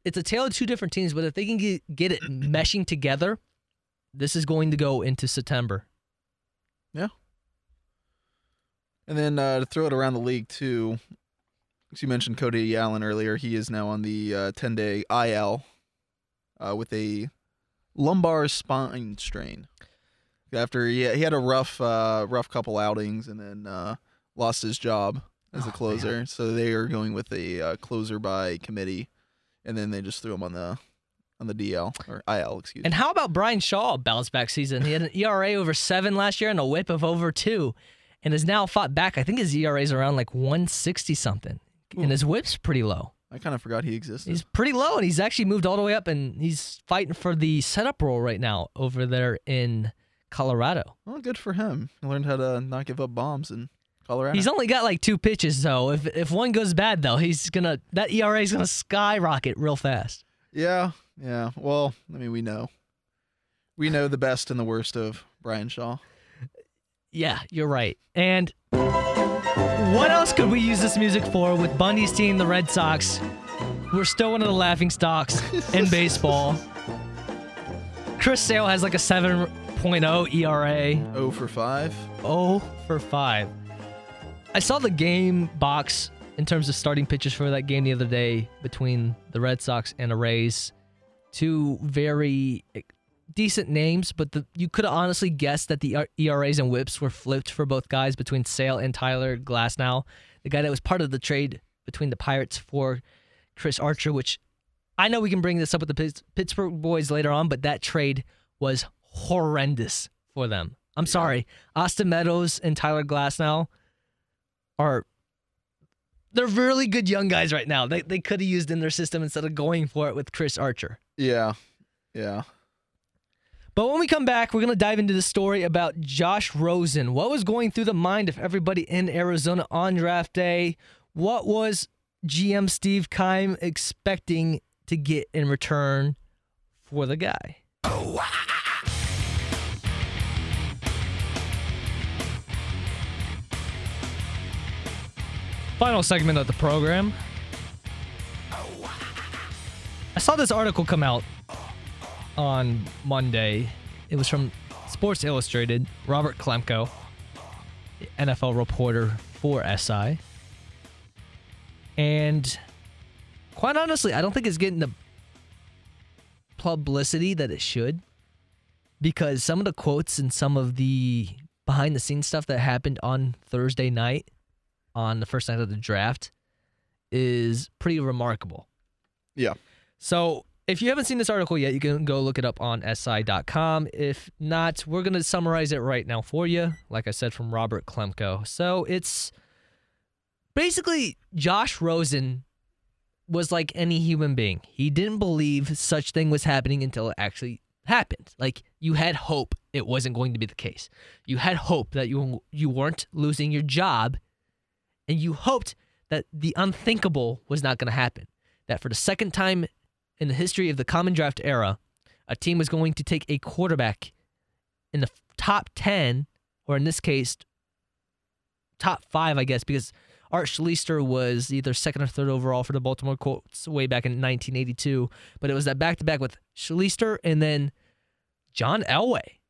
it's a tale of two different teams, but if they can get, get it meshing together, this is going to go into September. And then uh, to throw it around the league too, as you mentioned Cody Allen earlier, he is now on the uh, 10 day IL uh, with a lumbar spine strain. After he he had a rough uh, rough couple outings and then uh, lost his job as Oh, a closer. So they are going with a uh, closer by committee, and then they just threw him on the on the DL or IL. Excuse And me. how about Bryan Shaw bounce back season? He had an ERA over seven last year and a whip of over two, and has now fought back. I think his ERA is around like 160 something, and his whip's pretty low. I kind of forgot he existed. He's pretty low, and he's actually moved all the way up, and he's fighting for the setup role right now over there in Colorado. well, good for him. He learned how to not give up bombs in Colorado. He's only got like two pitches, though. If if one goes bad, though, he's gonna that ERA is gonna skyrocket real fast. yeah, yeah. Well, I mean, we know, we know the best and the worst of Bryan Shaw. Yeah, you're right. And what else could we use this music for with Bundy's team, the Red Sox? We're still one of the laughing stocks in baseball. Chris Sale has like a 7.0 ERA. Oh for five. Oh for 5. I saw the game box in terms of starting pitchers for that game the other day between the Red Sox and the Rays. Two very decent names, but the, you could have honestly guessed that the ERAs and whips were flipped for both guys between Sale and Tyler Glasnow, the guy that was part of the trade between the Pirates for Chris Archer, which I know we can bring this up with the Pittsburgh boys later on, but that trade was horrendous for them. I'm sorry. Austin Meadows and Tyler Glasnow are they're really good young guys right now. They they could have used in their system instead of going for it with Chris Archer. Yeah, yeah. But when we come back, we're going to dive into the story about Josh Rosen. What was going through the mind of everybody in Arizona on draft day? What was GM Steve Keim expecting to get in return for the guy? Final segment of the program. I saw this article come out on Monday. It was from Sports Illustrated, Robert Klemko, NFL reporter for SI. And quite honestly, I don't think it's getting the publicity that it should because some of the quotes and some of the behind the scenes stuff that happened on Thursday night on the first night of the draft is pretty remarkable. Yeah. So if you haven't seen this article yet, you can go look it up on SI.com. If not, we're going to summarize it right now for you, like I said, from Robert Klemko. So it's basically Josh Rosen was like any human being. He didn't believe such thing was happening until it actually happened. Like you had hope it wasn't going to be the case. You had hope that you you weren't losing your job and you hoped that the unthinkable was not going to happen. That for the second time in the history of the common draft era, a team was going to take a quarterback in the top 10, or in this case, top five, I guess, because Art Schlichter was either second or third overall for the Baltimore Colts way back in 1982. But it was that back to back with Schlichter and then John Elway.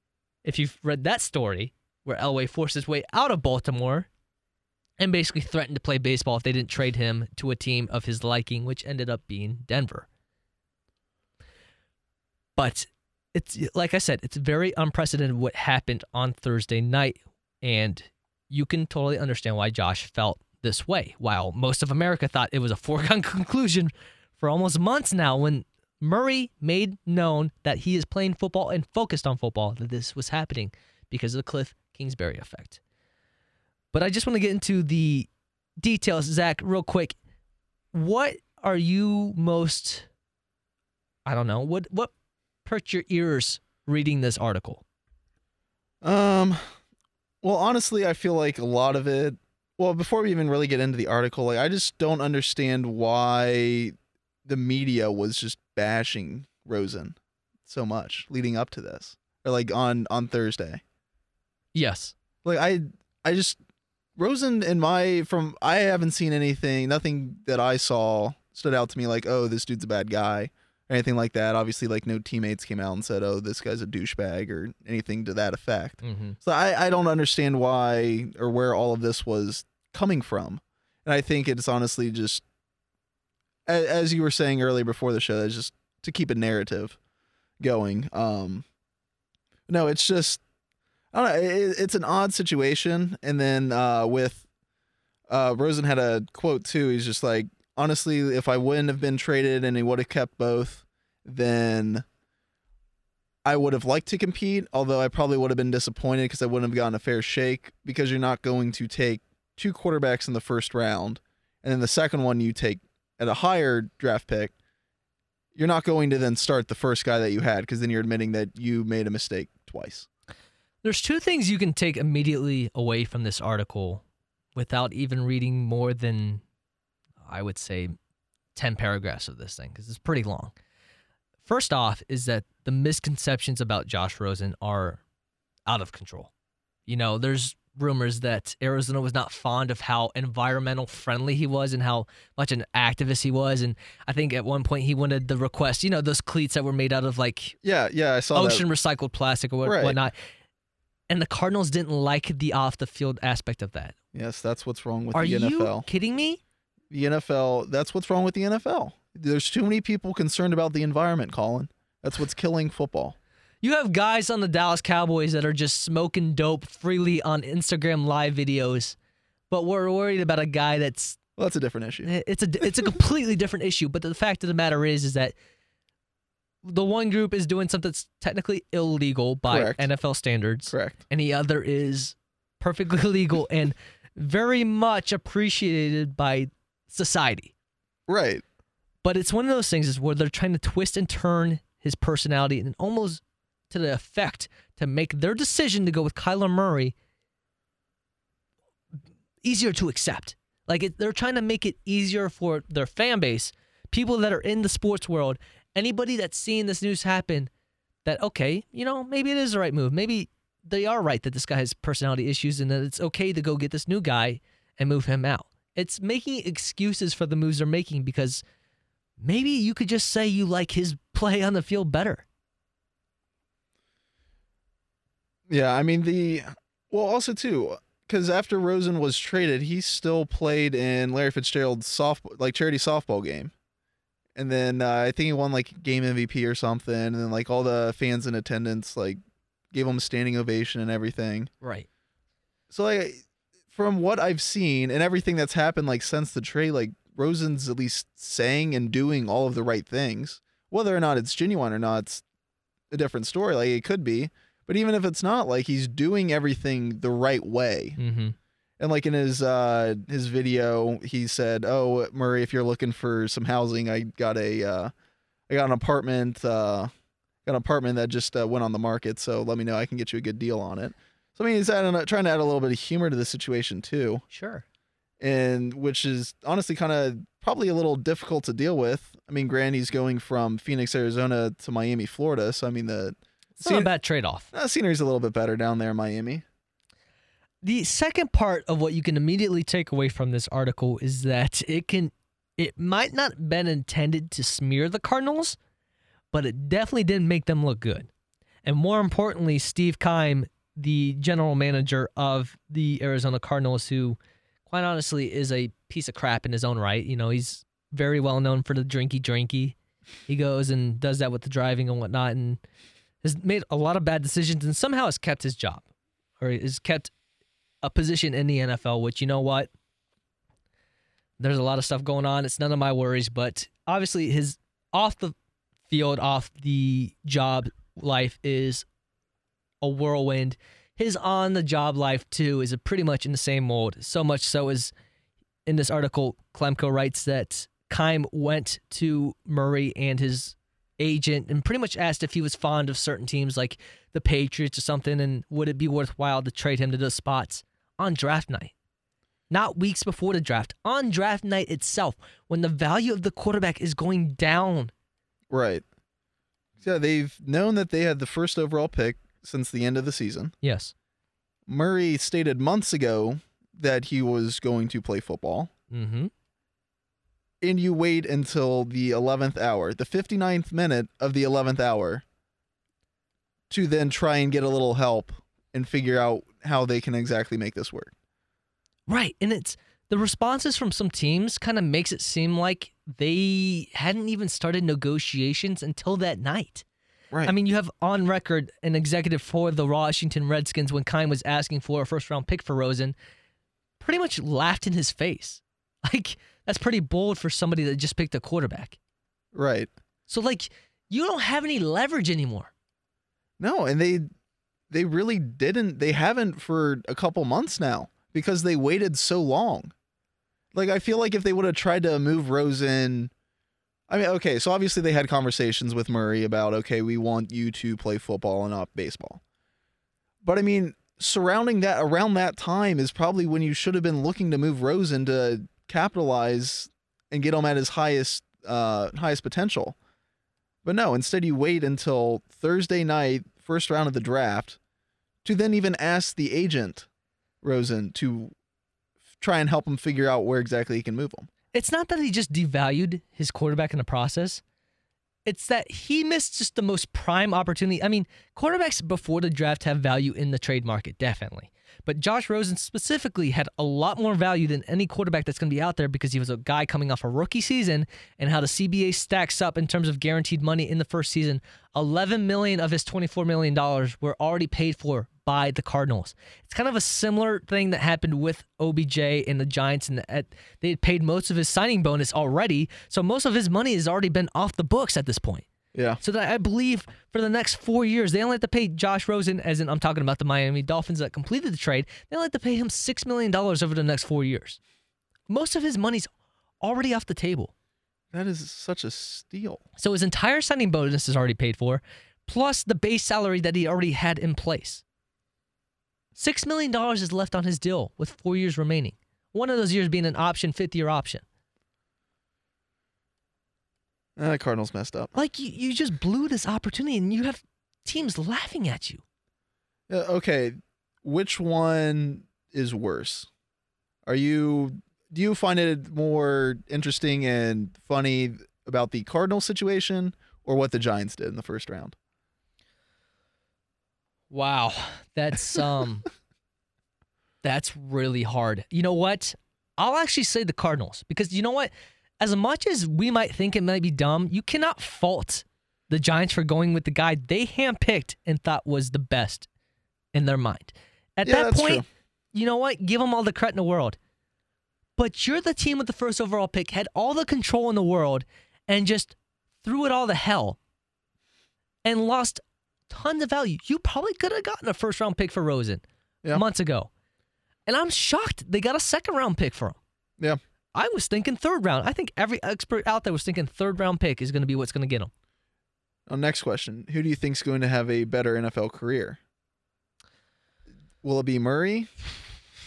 If you've read that story, where Elway forced his way out of Baltimore and basically threatened to play baseball if they didn't trade him to a team of his liking, which ended up being Denver. But it's like I said, it's very unprecedented what happened on Thursday night, and you can totally understand why Josh felt this way. While most of America thought it was a foregone conclusion for almost months now, when Murray made known that he is playing football and focused on football, that this was happening because of the Cliff Kingsbury effect. But I just want to get into the details, Zach, real quick. What are you most I don't know, what what perked your ears reading this article? Um, well, honestly, I feel like a lot of it. Well, before we even really get into the article, like I just don't understand why the media was just bashing Rosen so much leading up to this, or like on on Thursday. Yes. Like I, I just Rosen in my from I haven't seen anything, nothing that I saw stood out to me like, oh, this dude's a bad guy or anything like that. Obviously, like no teammates came out and said, oh, this guy's a douchebag or anything to that effect. Mm-hmm. So I, I don't understand why or where all of this was coming from. And I think it's honestly just, as, as you were saying earlier before the show, it's just to keep a narrative going. Um, no, it's just I don't know. It, it's an odd situation. And then uh, with uh, Rosen had a quote too. He's just like, honestly, if I wouldn't have been traded and he would have kept both, then I would have liked to compete. Although I probably would have been disappointed because I wouldn't have gotten a fair shake because you're not going to take two quarterbacks in the first round, and then the second one you take at a higher draft pick. You're not going to then start the first guy that you had because then you're admitting that you made a mistake twice. There's two things you can take immediately away from this article without even reading more than, I would say, 10 paragraphs of this thing, because it's pretty long. First off, is that the misconceptions about Josh Rosen are out of control. You know, there's rumors that Arizona was not fond of how environmental friendly he was and how much an activist he was. And I think at one point he wanted the request, you know, those cleats that were made out of like Yeah, yeah, I saw ocean that. recycled plastic or what, Right. whatnot. And the Cardinals didn't like the off the field aspect of that. Yes, that's what's wrong with Are the you NFL. kidding me? The NFL, that's what's wrong with the NFL. There's too many people concerned about the environment, Colin. That's what's killing football. You have guys on the Dallas Cowboys that are just smoking dope freely on Instagram live videos, but we're worried about a guy that's Well, that's a different issue. it's a it's a completely different issue. But the fact of the matter is, is that the one group is doing something that's technically illegal by Correct. NFL standards, Correct. and the other is perfectly legal and very much appreciated by society. Right. But it's one of those things is where they're trying to twist and turn his personality and almost to the effect to make their decision to go with Kyler Murray easier to accept. Like it, they're trying to make it easier for their fan base, people that are in the sports world, anybody that's seeing this news happen, that okay, you know, maybe it is the right move. Maybe they are right that this guy has personality issues and that it's okay to go get this new guy and move him out. It's making excuses for the moves they're making because maybe you could just say you like his play on the field better. Yeah, I mean the well also too because after Rosen was traded, he still played in Larry Fitzgerald's softball like charity softball game, and then uh, I think he won like game MVP or something, and then like all the fans in attendance like gave him a standing ovation and everything. Right. So like from what I've seen and everything that's happened like since the trade, like Rosen's at least saying and doing all of the right things. Whether or not it's genuine or not, it's a different story. Like it could be. But even if it's not, like he's doing everything the right way. Mm-hmm. And like in his uh his video, he said, "Oh, Murray, if you're looking for some housing, I got a uh I got an apartment uh got an apartment that just uh, went on the market, so let me know I can get you a good deal on it." So I mean, he's adding, trying to add a little bit of humor to the situation too Sure. and which is honestly kind of probably a little difficult to deal with. I mean, Granny's going from Phoenix, Arizona to Miami, Florida, so I mean the It's not a bad trade off. uh, scenery's a little bit better down there in Miami. The second part of what you can immediately take away from this article is that it can it might not been intended to smear the Cardinals, but it definitely didn't make them look good. And more importantly, Steve Keim, the general manager of the Arizona Cardinals, who quite honestly is a piece of crap in his own right. You know, he's very well known for the drinky drinky. He goes and does that with the driving and whatnot and has made a lot of bad decisions and somehow has kept his job or has kept a position in the NFL, which you know what? There's a lot of stuff going on. It's none of my worries, but obviously his off the field, off the job life is a whirlwind. His on the job life too is pretty much in the same mold. So much so as in this article, Klemko writes that Keim went to Murray and his agent and pretty much asked if he was fond of certain teams like the Patriots or something, and would it be worthwhile to trade him to those spots on draft night? Not weeks before the draft, on draft night itself, when the value of the quarterback is going down. Right. Yeah, they've known that they had the first overall pick since the end of the season. Yes. Murray stated months ago that he was going to play football. Mm-hmm. And you wait until the 11th hour, the 59th minute of the 11th hour, to then try and get a little help and figure out how they can exactly make this work. Right. And it's the responses from some teams kind of makes it seem like they hadn't even started negotiations until that night. Right. I mean, you have on record an executive for the Washington Redskins when Keim was asking for a first round pick for Rosen, pretty much laughed in his face. Like, that's pretty bold for somebody that just picked a quarterback. right. So, like, you don't have any leverage anymore. No, and they they really didn't they haven't for a couple months now because they waited so long. Like I feel like if they would have tried to move Rosen I mean, okay, so obviously they had conversations with Murray about okay, we want you to play football and not baseball. But I mean, surrounding that around that time is probably when you should have been looking to move Rosen to capitalize and get him at his highest uh highest potential. But no, instead you wait until Thursday night, first round of the draft, to then even ask the agent, Rosen, to f- try and help him figure out where exactly he can move him. It's not that he just devalued his quarterback in the process. It's that he missed just the most prime opportunity. I mean, quarterbacks before the draft have value in the trade market, definitely. But Josh Rosen specifically had a lot more value than any quarterback that's going to be out there because he was a guy coming off a rookie season and how the CBA stacks up in terms of guaranteed money in the first season. 11 million of his 24 million dollars were already paid for by the Cardinals. It's kind of a similar thing that happened with OBJ and the Giants and the, they had paid most of his signing bonus already, so most of his money has already been off the books at this point. Yeah. So that I believe for the next four years, they only have to pay Josh Rosen, as in I'm talking about the Miami Dolphins that completed the trade. They only have to pay him six million dollars over the next four years. Most of his money's already off the table. That is such a steal. So his entire signing bonus is already paid for, plus the base salary that he already had in place. Six million dollars is left on his deal with four years remaining. One of those years being an option, fifth year option. Eh, the Cardinals messed up. Like you, you just blew this opportunity and you have teams laughing at you. Uh, okay, which one is worse? Are you do you find it more interesting and funny about the Cardinals situation or what the Giants did in the first round? Wow, that's um, that's really hard. You know what? I'll actually say the Cardinals because you know what? As much as we might think it might be dumb, you cannot fault the Giants for going with the guy they handpicked and thought was the best in their mind. At Yeah, that point, true. you know what? Give them all the credit in the world. But you're the team with the first overall pick, had all the control in the world, and just threw it all to hell and lost tons of value. You probably could have gotten a first round pick for Rosen Yeah. months ago. And I'm shocked they got a second round pick for him. Yeah. I was thinking third round. I think every expert out there was thinking third round pick is going to be what's going to get him. Now, next question: Who do you think is going to have a better NFL career? Will it be Murray?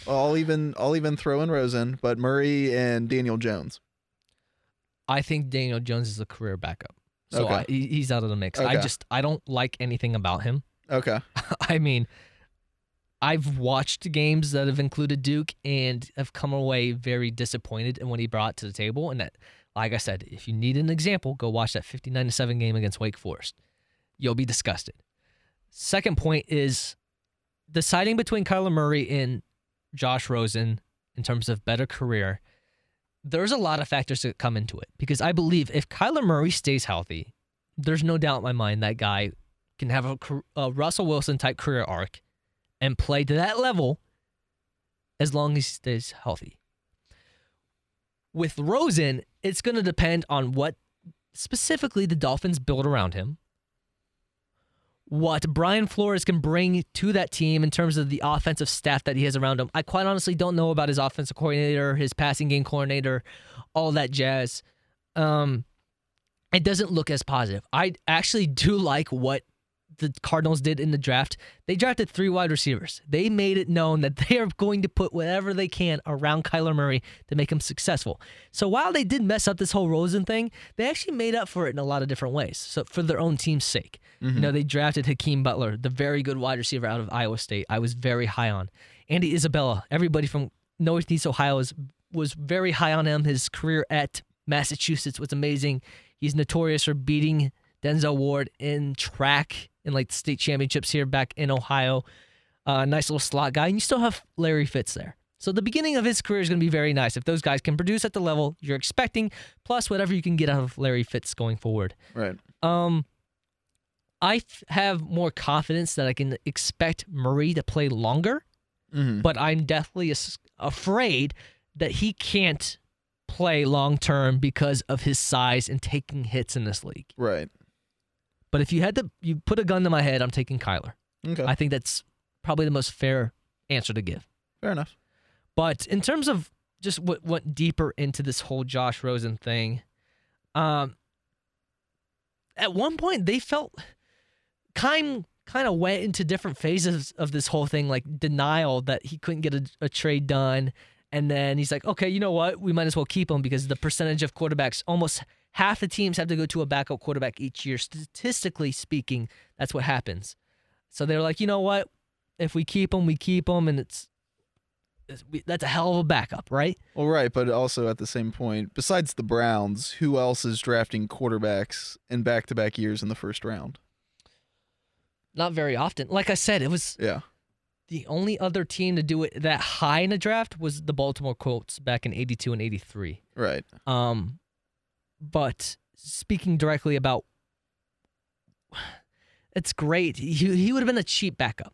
I'll even I'll even throw in Rosen, but Murray and Daniel Jones. I think Daniel Jones is a career backup. So Okay. I, he's out of the mix. I just I don't like anything about him. Okay. I mean, I've watched games that have included Duke and have come away very disappointed in what he brought to the table. And that, like I said, if you need an example, go watch that 59 to 7 game against Wake Forest. You'll be disgusted. Second point is deciding between Kyler Murray and Josh Rosen in terms of better career. There's a lot of factors that come into it because I believe if Kyler Murray stays healthy, there's no doubt in my mind that guy can have a, a Russell Wilson type career arc and play to that level as long as he stays healthy. With Rosen, it's going to depend on what specifically the Dolphins build around him, what Brian Flores can bring to that team in terms of the offensive staff that he has around him. I quite honestly don't know about his offensive coordinator, his passing game coordinator, all that jazz. Um, it doesn't look as positive. I actually do like what the Cardinals did in the draft. They drafted three wide receivers. They made it known that they are going to put whatever they can around Kyler Murray to make him successful. So while they did mess up this whole Rosen thing, they actually made up for it in a lot of different ways. So for their own team's sake. You know, mm-hmm. they drafted Hakeem Butler, the very good wide receiver out of Iowa State. I was very high on. Andy Isabella, everybody from Northeast Ohio is, was very high on him. His career at Massachusetts was amazing. He's notorious for beating Denzel Ward in track in like the state championships here back in Ohio. Uh, nice little slot guy. And you still have Larry Fitz there. So the beginning of his career is going to be very nice if those guys can produce at the level you're expecting, plus whatever you can get out of Larry Fitz going forward. Right. Um, I f- have more confidence that I can expect Murray to play longer, Mhm. but I'm definitely as- afraid that he can't play long term because of his size and taking hits in this league. Right. But if you had to, you put a gun to my head, I'm taking Kyler. Okay. I think that's probably the most fair answer to give. Fair enough. But in terms of just what went deeper into this whole Josh Rosen thing, um, at one point they felt kind kind of went into different phases of this whole thing, like denial that he couldn't get a, a trade done, and then he's like, okay, you know what, we might as well keep him because the percentage of quarterbacks, almost half the teams have to go to a backup quarterback each year. Statistically speaking, that's what happens. So they're like, you know what, if we keep him, we keep him, and it's it's- we- that's a hell of a backup, right? Well, right, but also at the same point, besides the Browns, who else is drafting quarterbacks in back-to-back years in the first round? Not very often. Like I said, it was Yeah. the only other team to do it that high in a draft was the Baltimore Colts back in 82 and 83. Right. Um, but speaking directly about, it's great. He he would have been a cheap backup.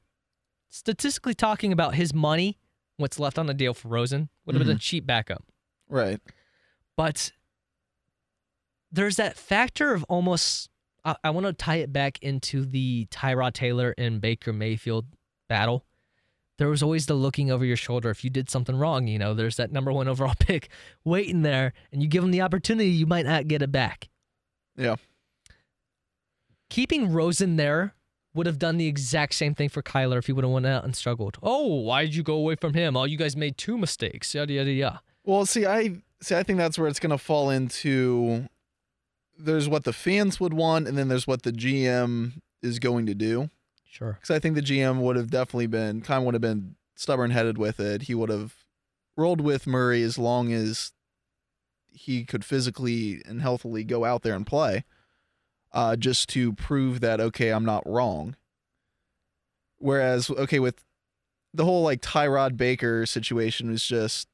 Statistically talking about his money, what's left on the deal for Rosen would have been a mm-hmm. cheap backup. Right. But there's that factor of almost. I, I want to tie it back into the Tyrod Taylor and Baker Mayfield battle. There was always the looking over your shoulder if you did something wrong. You know, there's that number one overall pick waiting there, and you give them the opportunity, you might not get it back. Yeah. Keeping Rosen there would have done the exact same thing for Kyler if he would have went out and struggled. Oh, why did you go away from him? Oh, you guys made two mistakes. Yada yada yada. Well, see, I see. I think that's where it's going to fall into. There's what the fans would want, and then there's what the GM is going to do. Sure. Because I think the GM would have definitely been of would have been stubborn headed with it. He would have rolled with Murray as long as he could physically and healthily go out there and play, uh, just to prove that okay, I'm not wrong. Whereas okay, with the whole like Tyrod Baker situation was just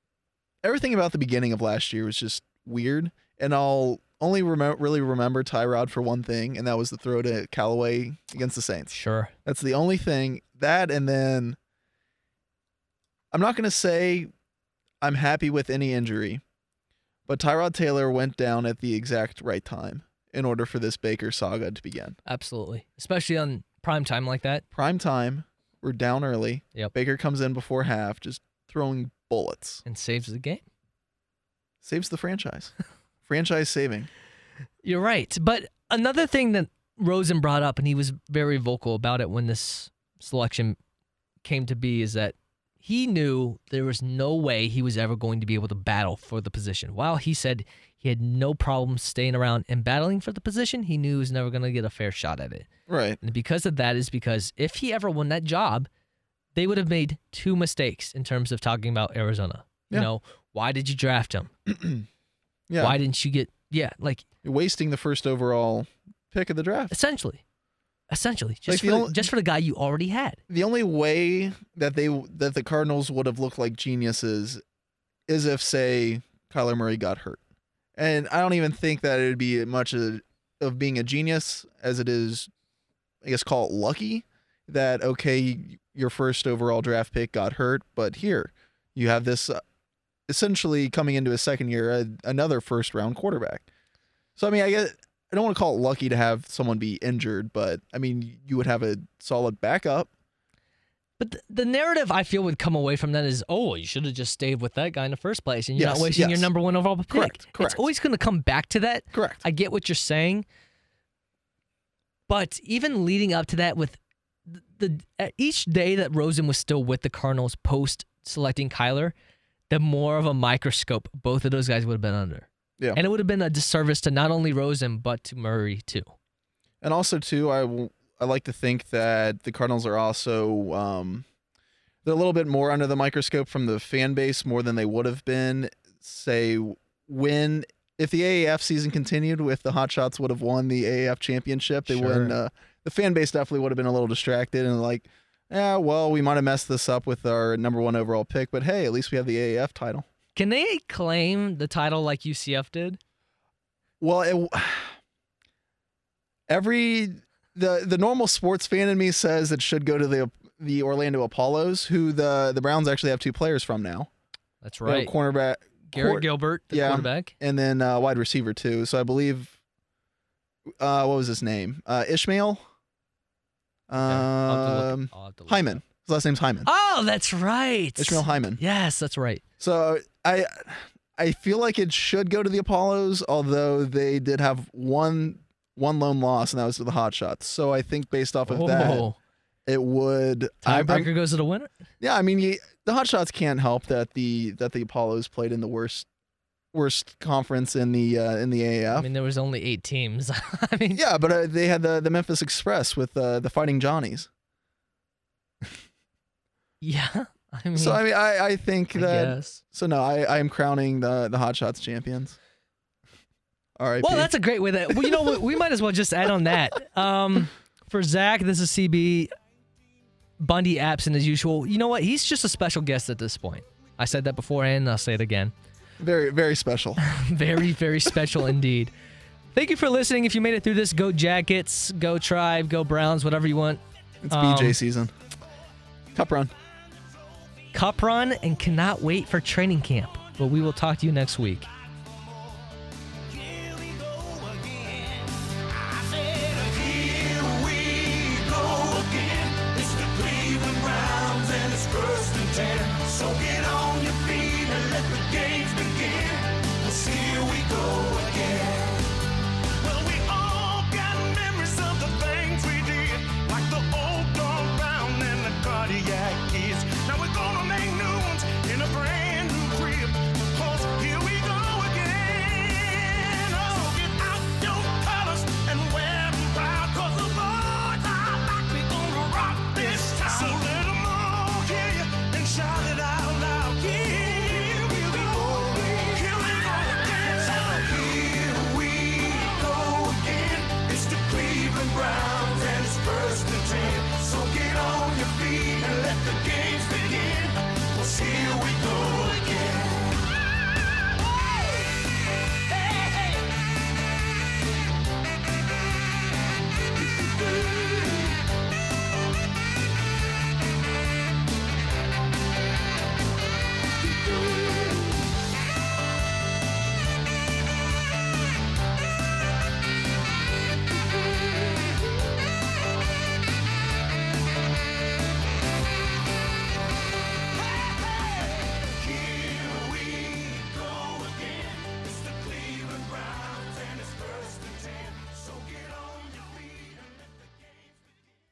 everything about the beginning of last year was just weird, and I'll only remember really remember Tyrod for one thing, and that was the throw to Callaway against the Saints. Sure. That's the only thing. That and then I'm not going to say I'm happy with any injury, but Tyrod Taylor went down at the exact right time in order for this Baker saga to begin. Absolutely. Especially on prime time like that. Prime time, we're down early. Yep. Baker comes in before half, just throwing bullets. and saves the game. Saves the franchise. franchise saving. You're right. But another thing that Rosen brought up, and he was very vocal about it when this selection came to be, is that he knew there was no way he was ever going to be able to battle for the position. While he said he had no problem staying around and battling for the position, he knew he was never going to get a fair shot at it. Right. And because of that is because if he ever won that job, they would have made two mistakes in terms of talking about Arizona. Yeah. You know, why did you draft him? Yeah. Why didn't you get yeah, like You're wasting the first overall pick of the draft. essentially. Essentially. Just Like for the the, only- just for the guy you already had. the only way that they that the Cardinals would have looked like geniuses is if say Kyler Murray got hurt. And I don't even think that it would be much of, of being a genius as it is I guess call it lucky that okay your first overall draft pick got hurt, but here you have this uh, essentially coming into his second year uh, another first round quarterback. So I mean I guess I don't want to call it lucky to have someone be injured, but I mean you would have a solid backup But the, the narrative I feel would come away from that is, oh, you should have just stayed with that guy in the first place, and you're Yes, not wasting your number one overall pick. Correct, correct. It's always going to come back to that. Correct. I get what you're saying, but even leading up to that, with the, the each day that Rosen was still with the Cardinals post selecting Kyler, the more of a microscope both of those guys would have been under. Yeah. and it would have been a disservice to not only Rosen but to Murray too. And also too, I w- I like to think that the Cardinals are also um, they're a little bit more under the microscope from the fan base more than they would have been. Say when if the AAF season continued with the Hot Shots would have won the AAF championship, they Sure. wouldn't. Uh, the fan base definitely would have been a little distracted and like, yeah, well, we might have messed this up with our number one overall pick, but hey, at least we have the AAF title. Can they claim the title like UCF did? Well, it, every the the normal sports fan in me says it should go to the the Orlando Apollos, who the the Browns actually have two players from now. That's right. cornerback Garrett quar- Gilbert, the yeah. quarterback. and then uh, wide receiver too. So I believe, uh, what was his name? Uh, Ishmael. Okay, I'll look- Um, I'll have to look Hyman. His last name's Hyman. Oh, that's right. Ishmael Hyman. Yes, that's right. So I I feel like it should go to the Apollos, although they did have one one lone loss, and that was to the Hot Shots. So I think based off of that, Oh, it would. Tiebreaker goes to the winner. yeah, I mean, the Hot Shots can't help that the that the Apollos played in the worst worst conference in the uh, in the AAF. I mean, there was only eight teams. I mean, yeah, but uh, they had the the Memphis Express with uh, the Fighting Johnnies. yeah. I mean, So I mean, I I think I that. guess. So no, I I am crowning the the Hot Shots champions. All right. Well, that's a great way that. Well, you know what? We might as well just add on that. Um, for Zach, this is CB. Bundy absent as usual. You know what? He's just a special guest at this point. I said that beforehand. and I'll say it again. Very very special. very, very special indeed. Thank you for listening. If you made it through this, go Jackets, go Tribe, go Browns, whatever you want. It's Um, BJ season. Cup run. Cup run and cannot wait for training camp. But we will talk to you next week.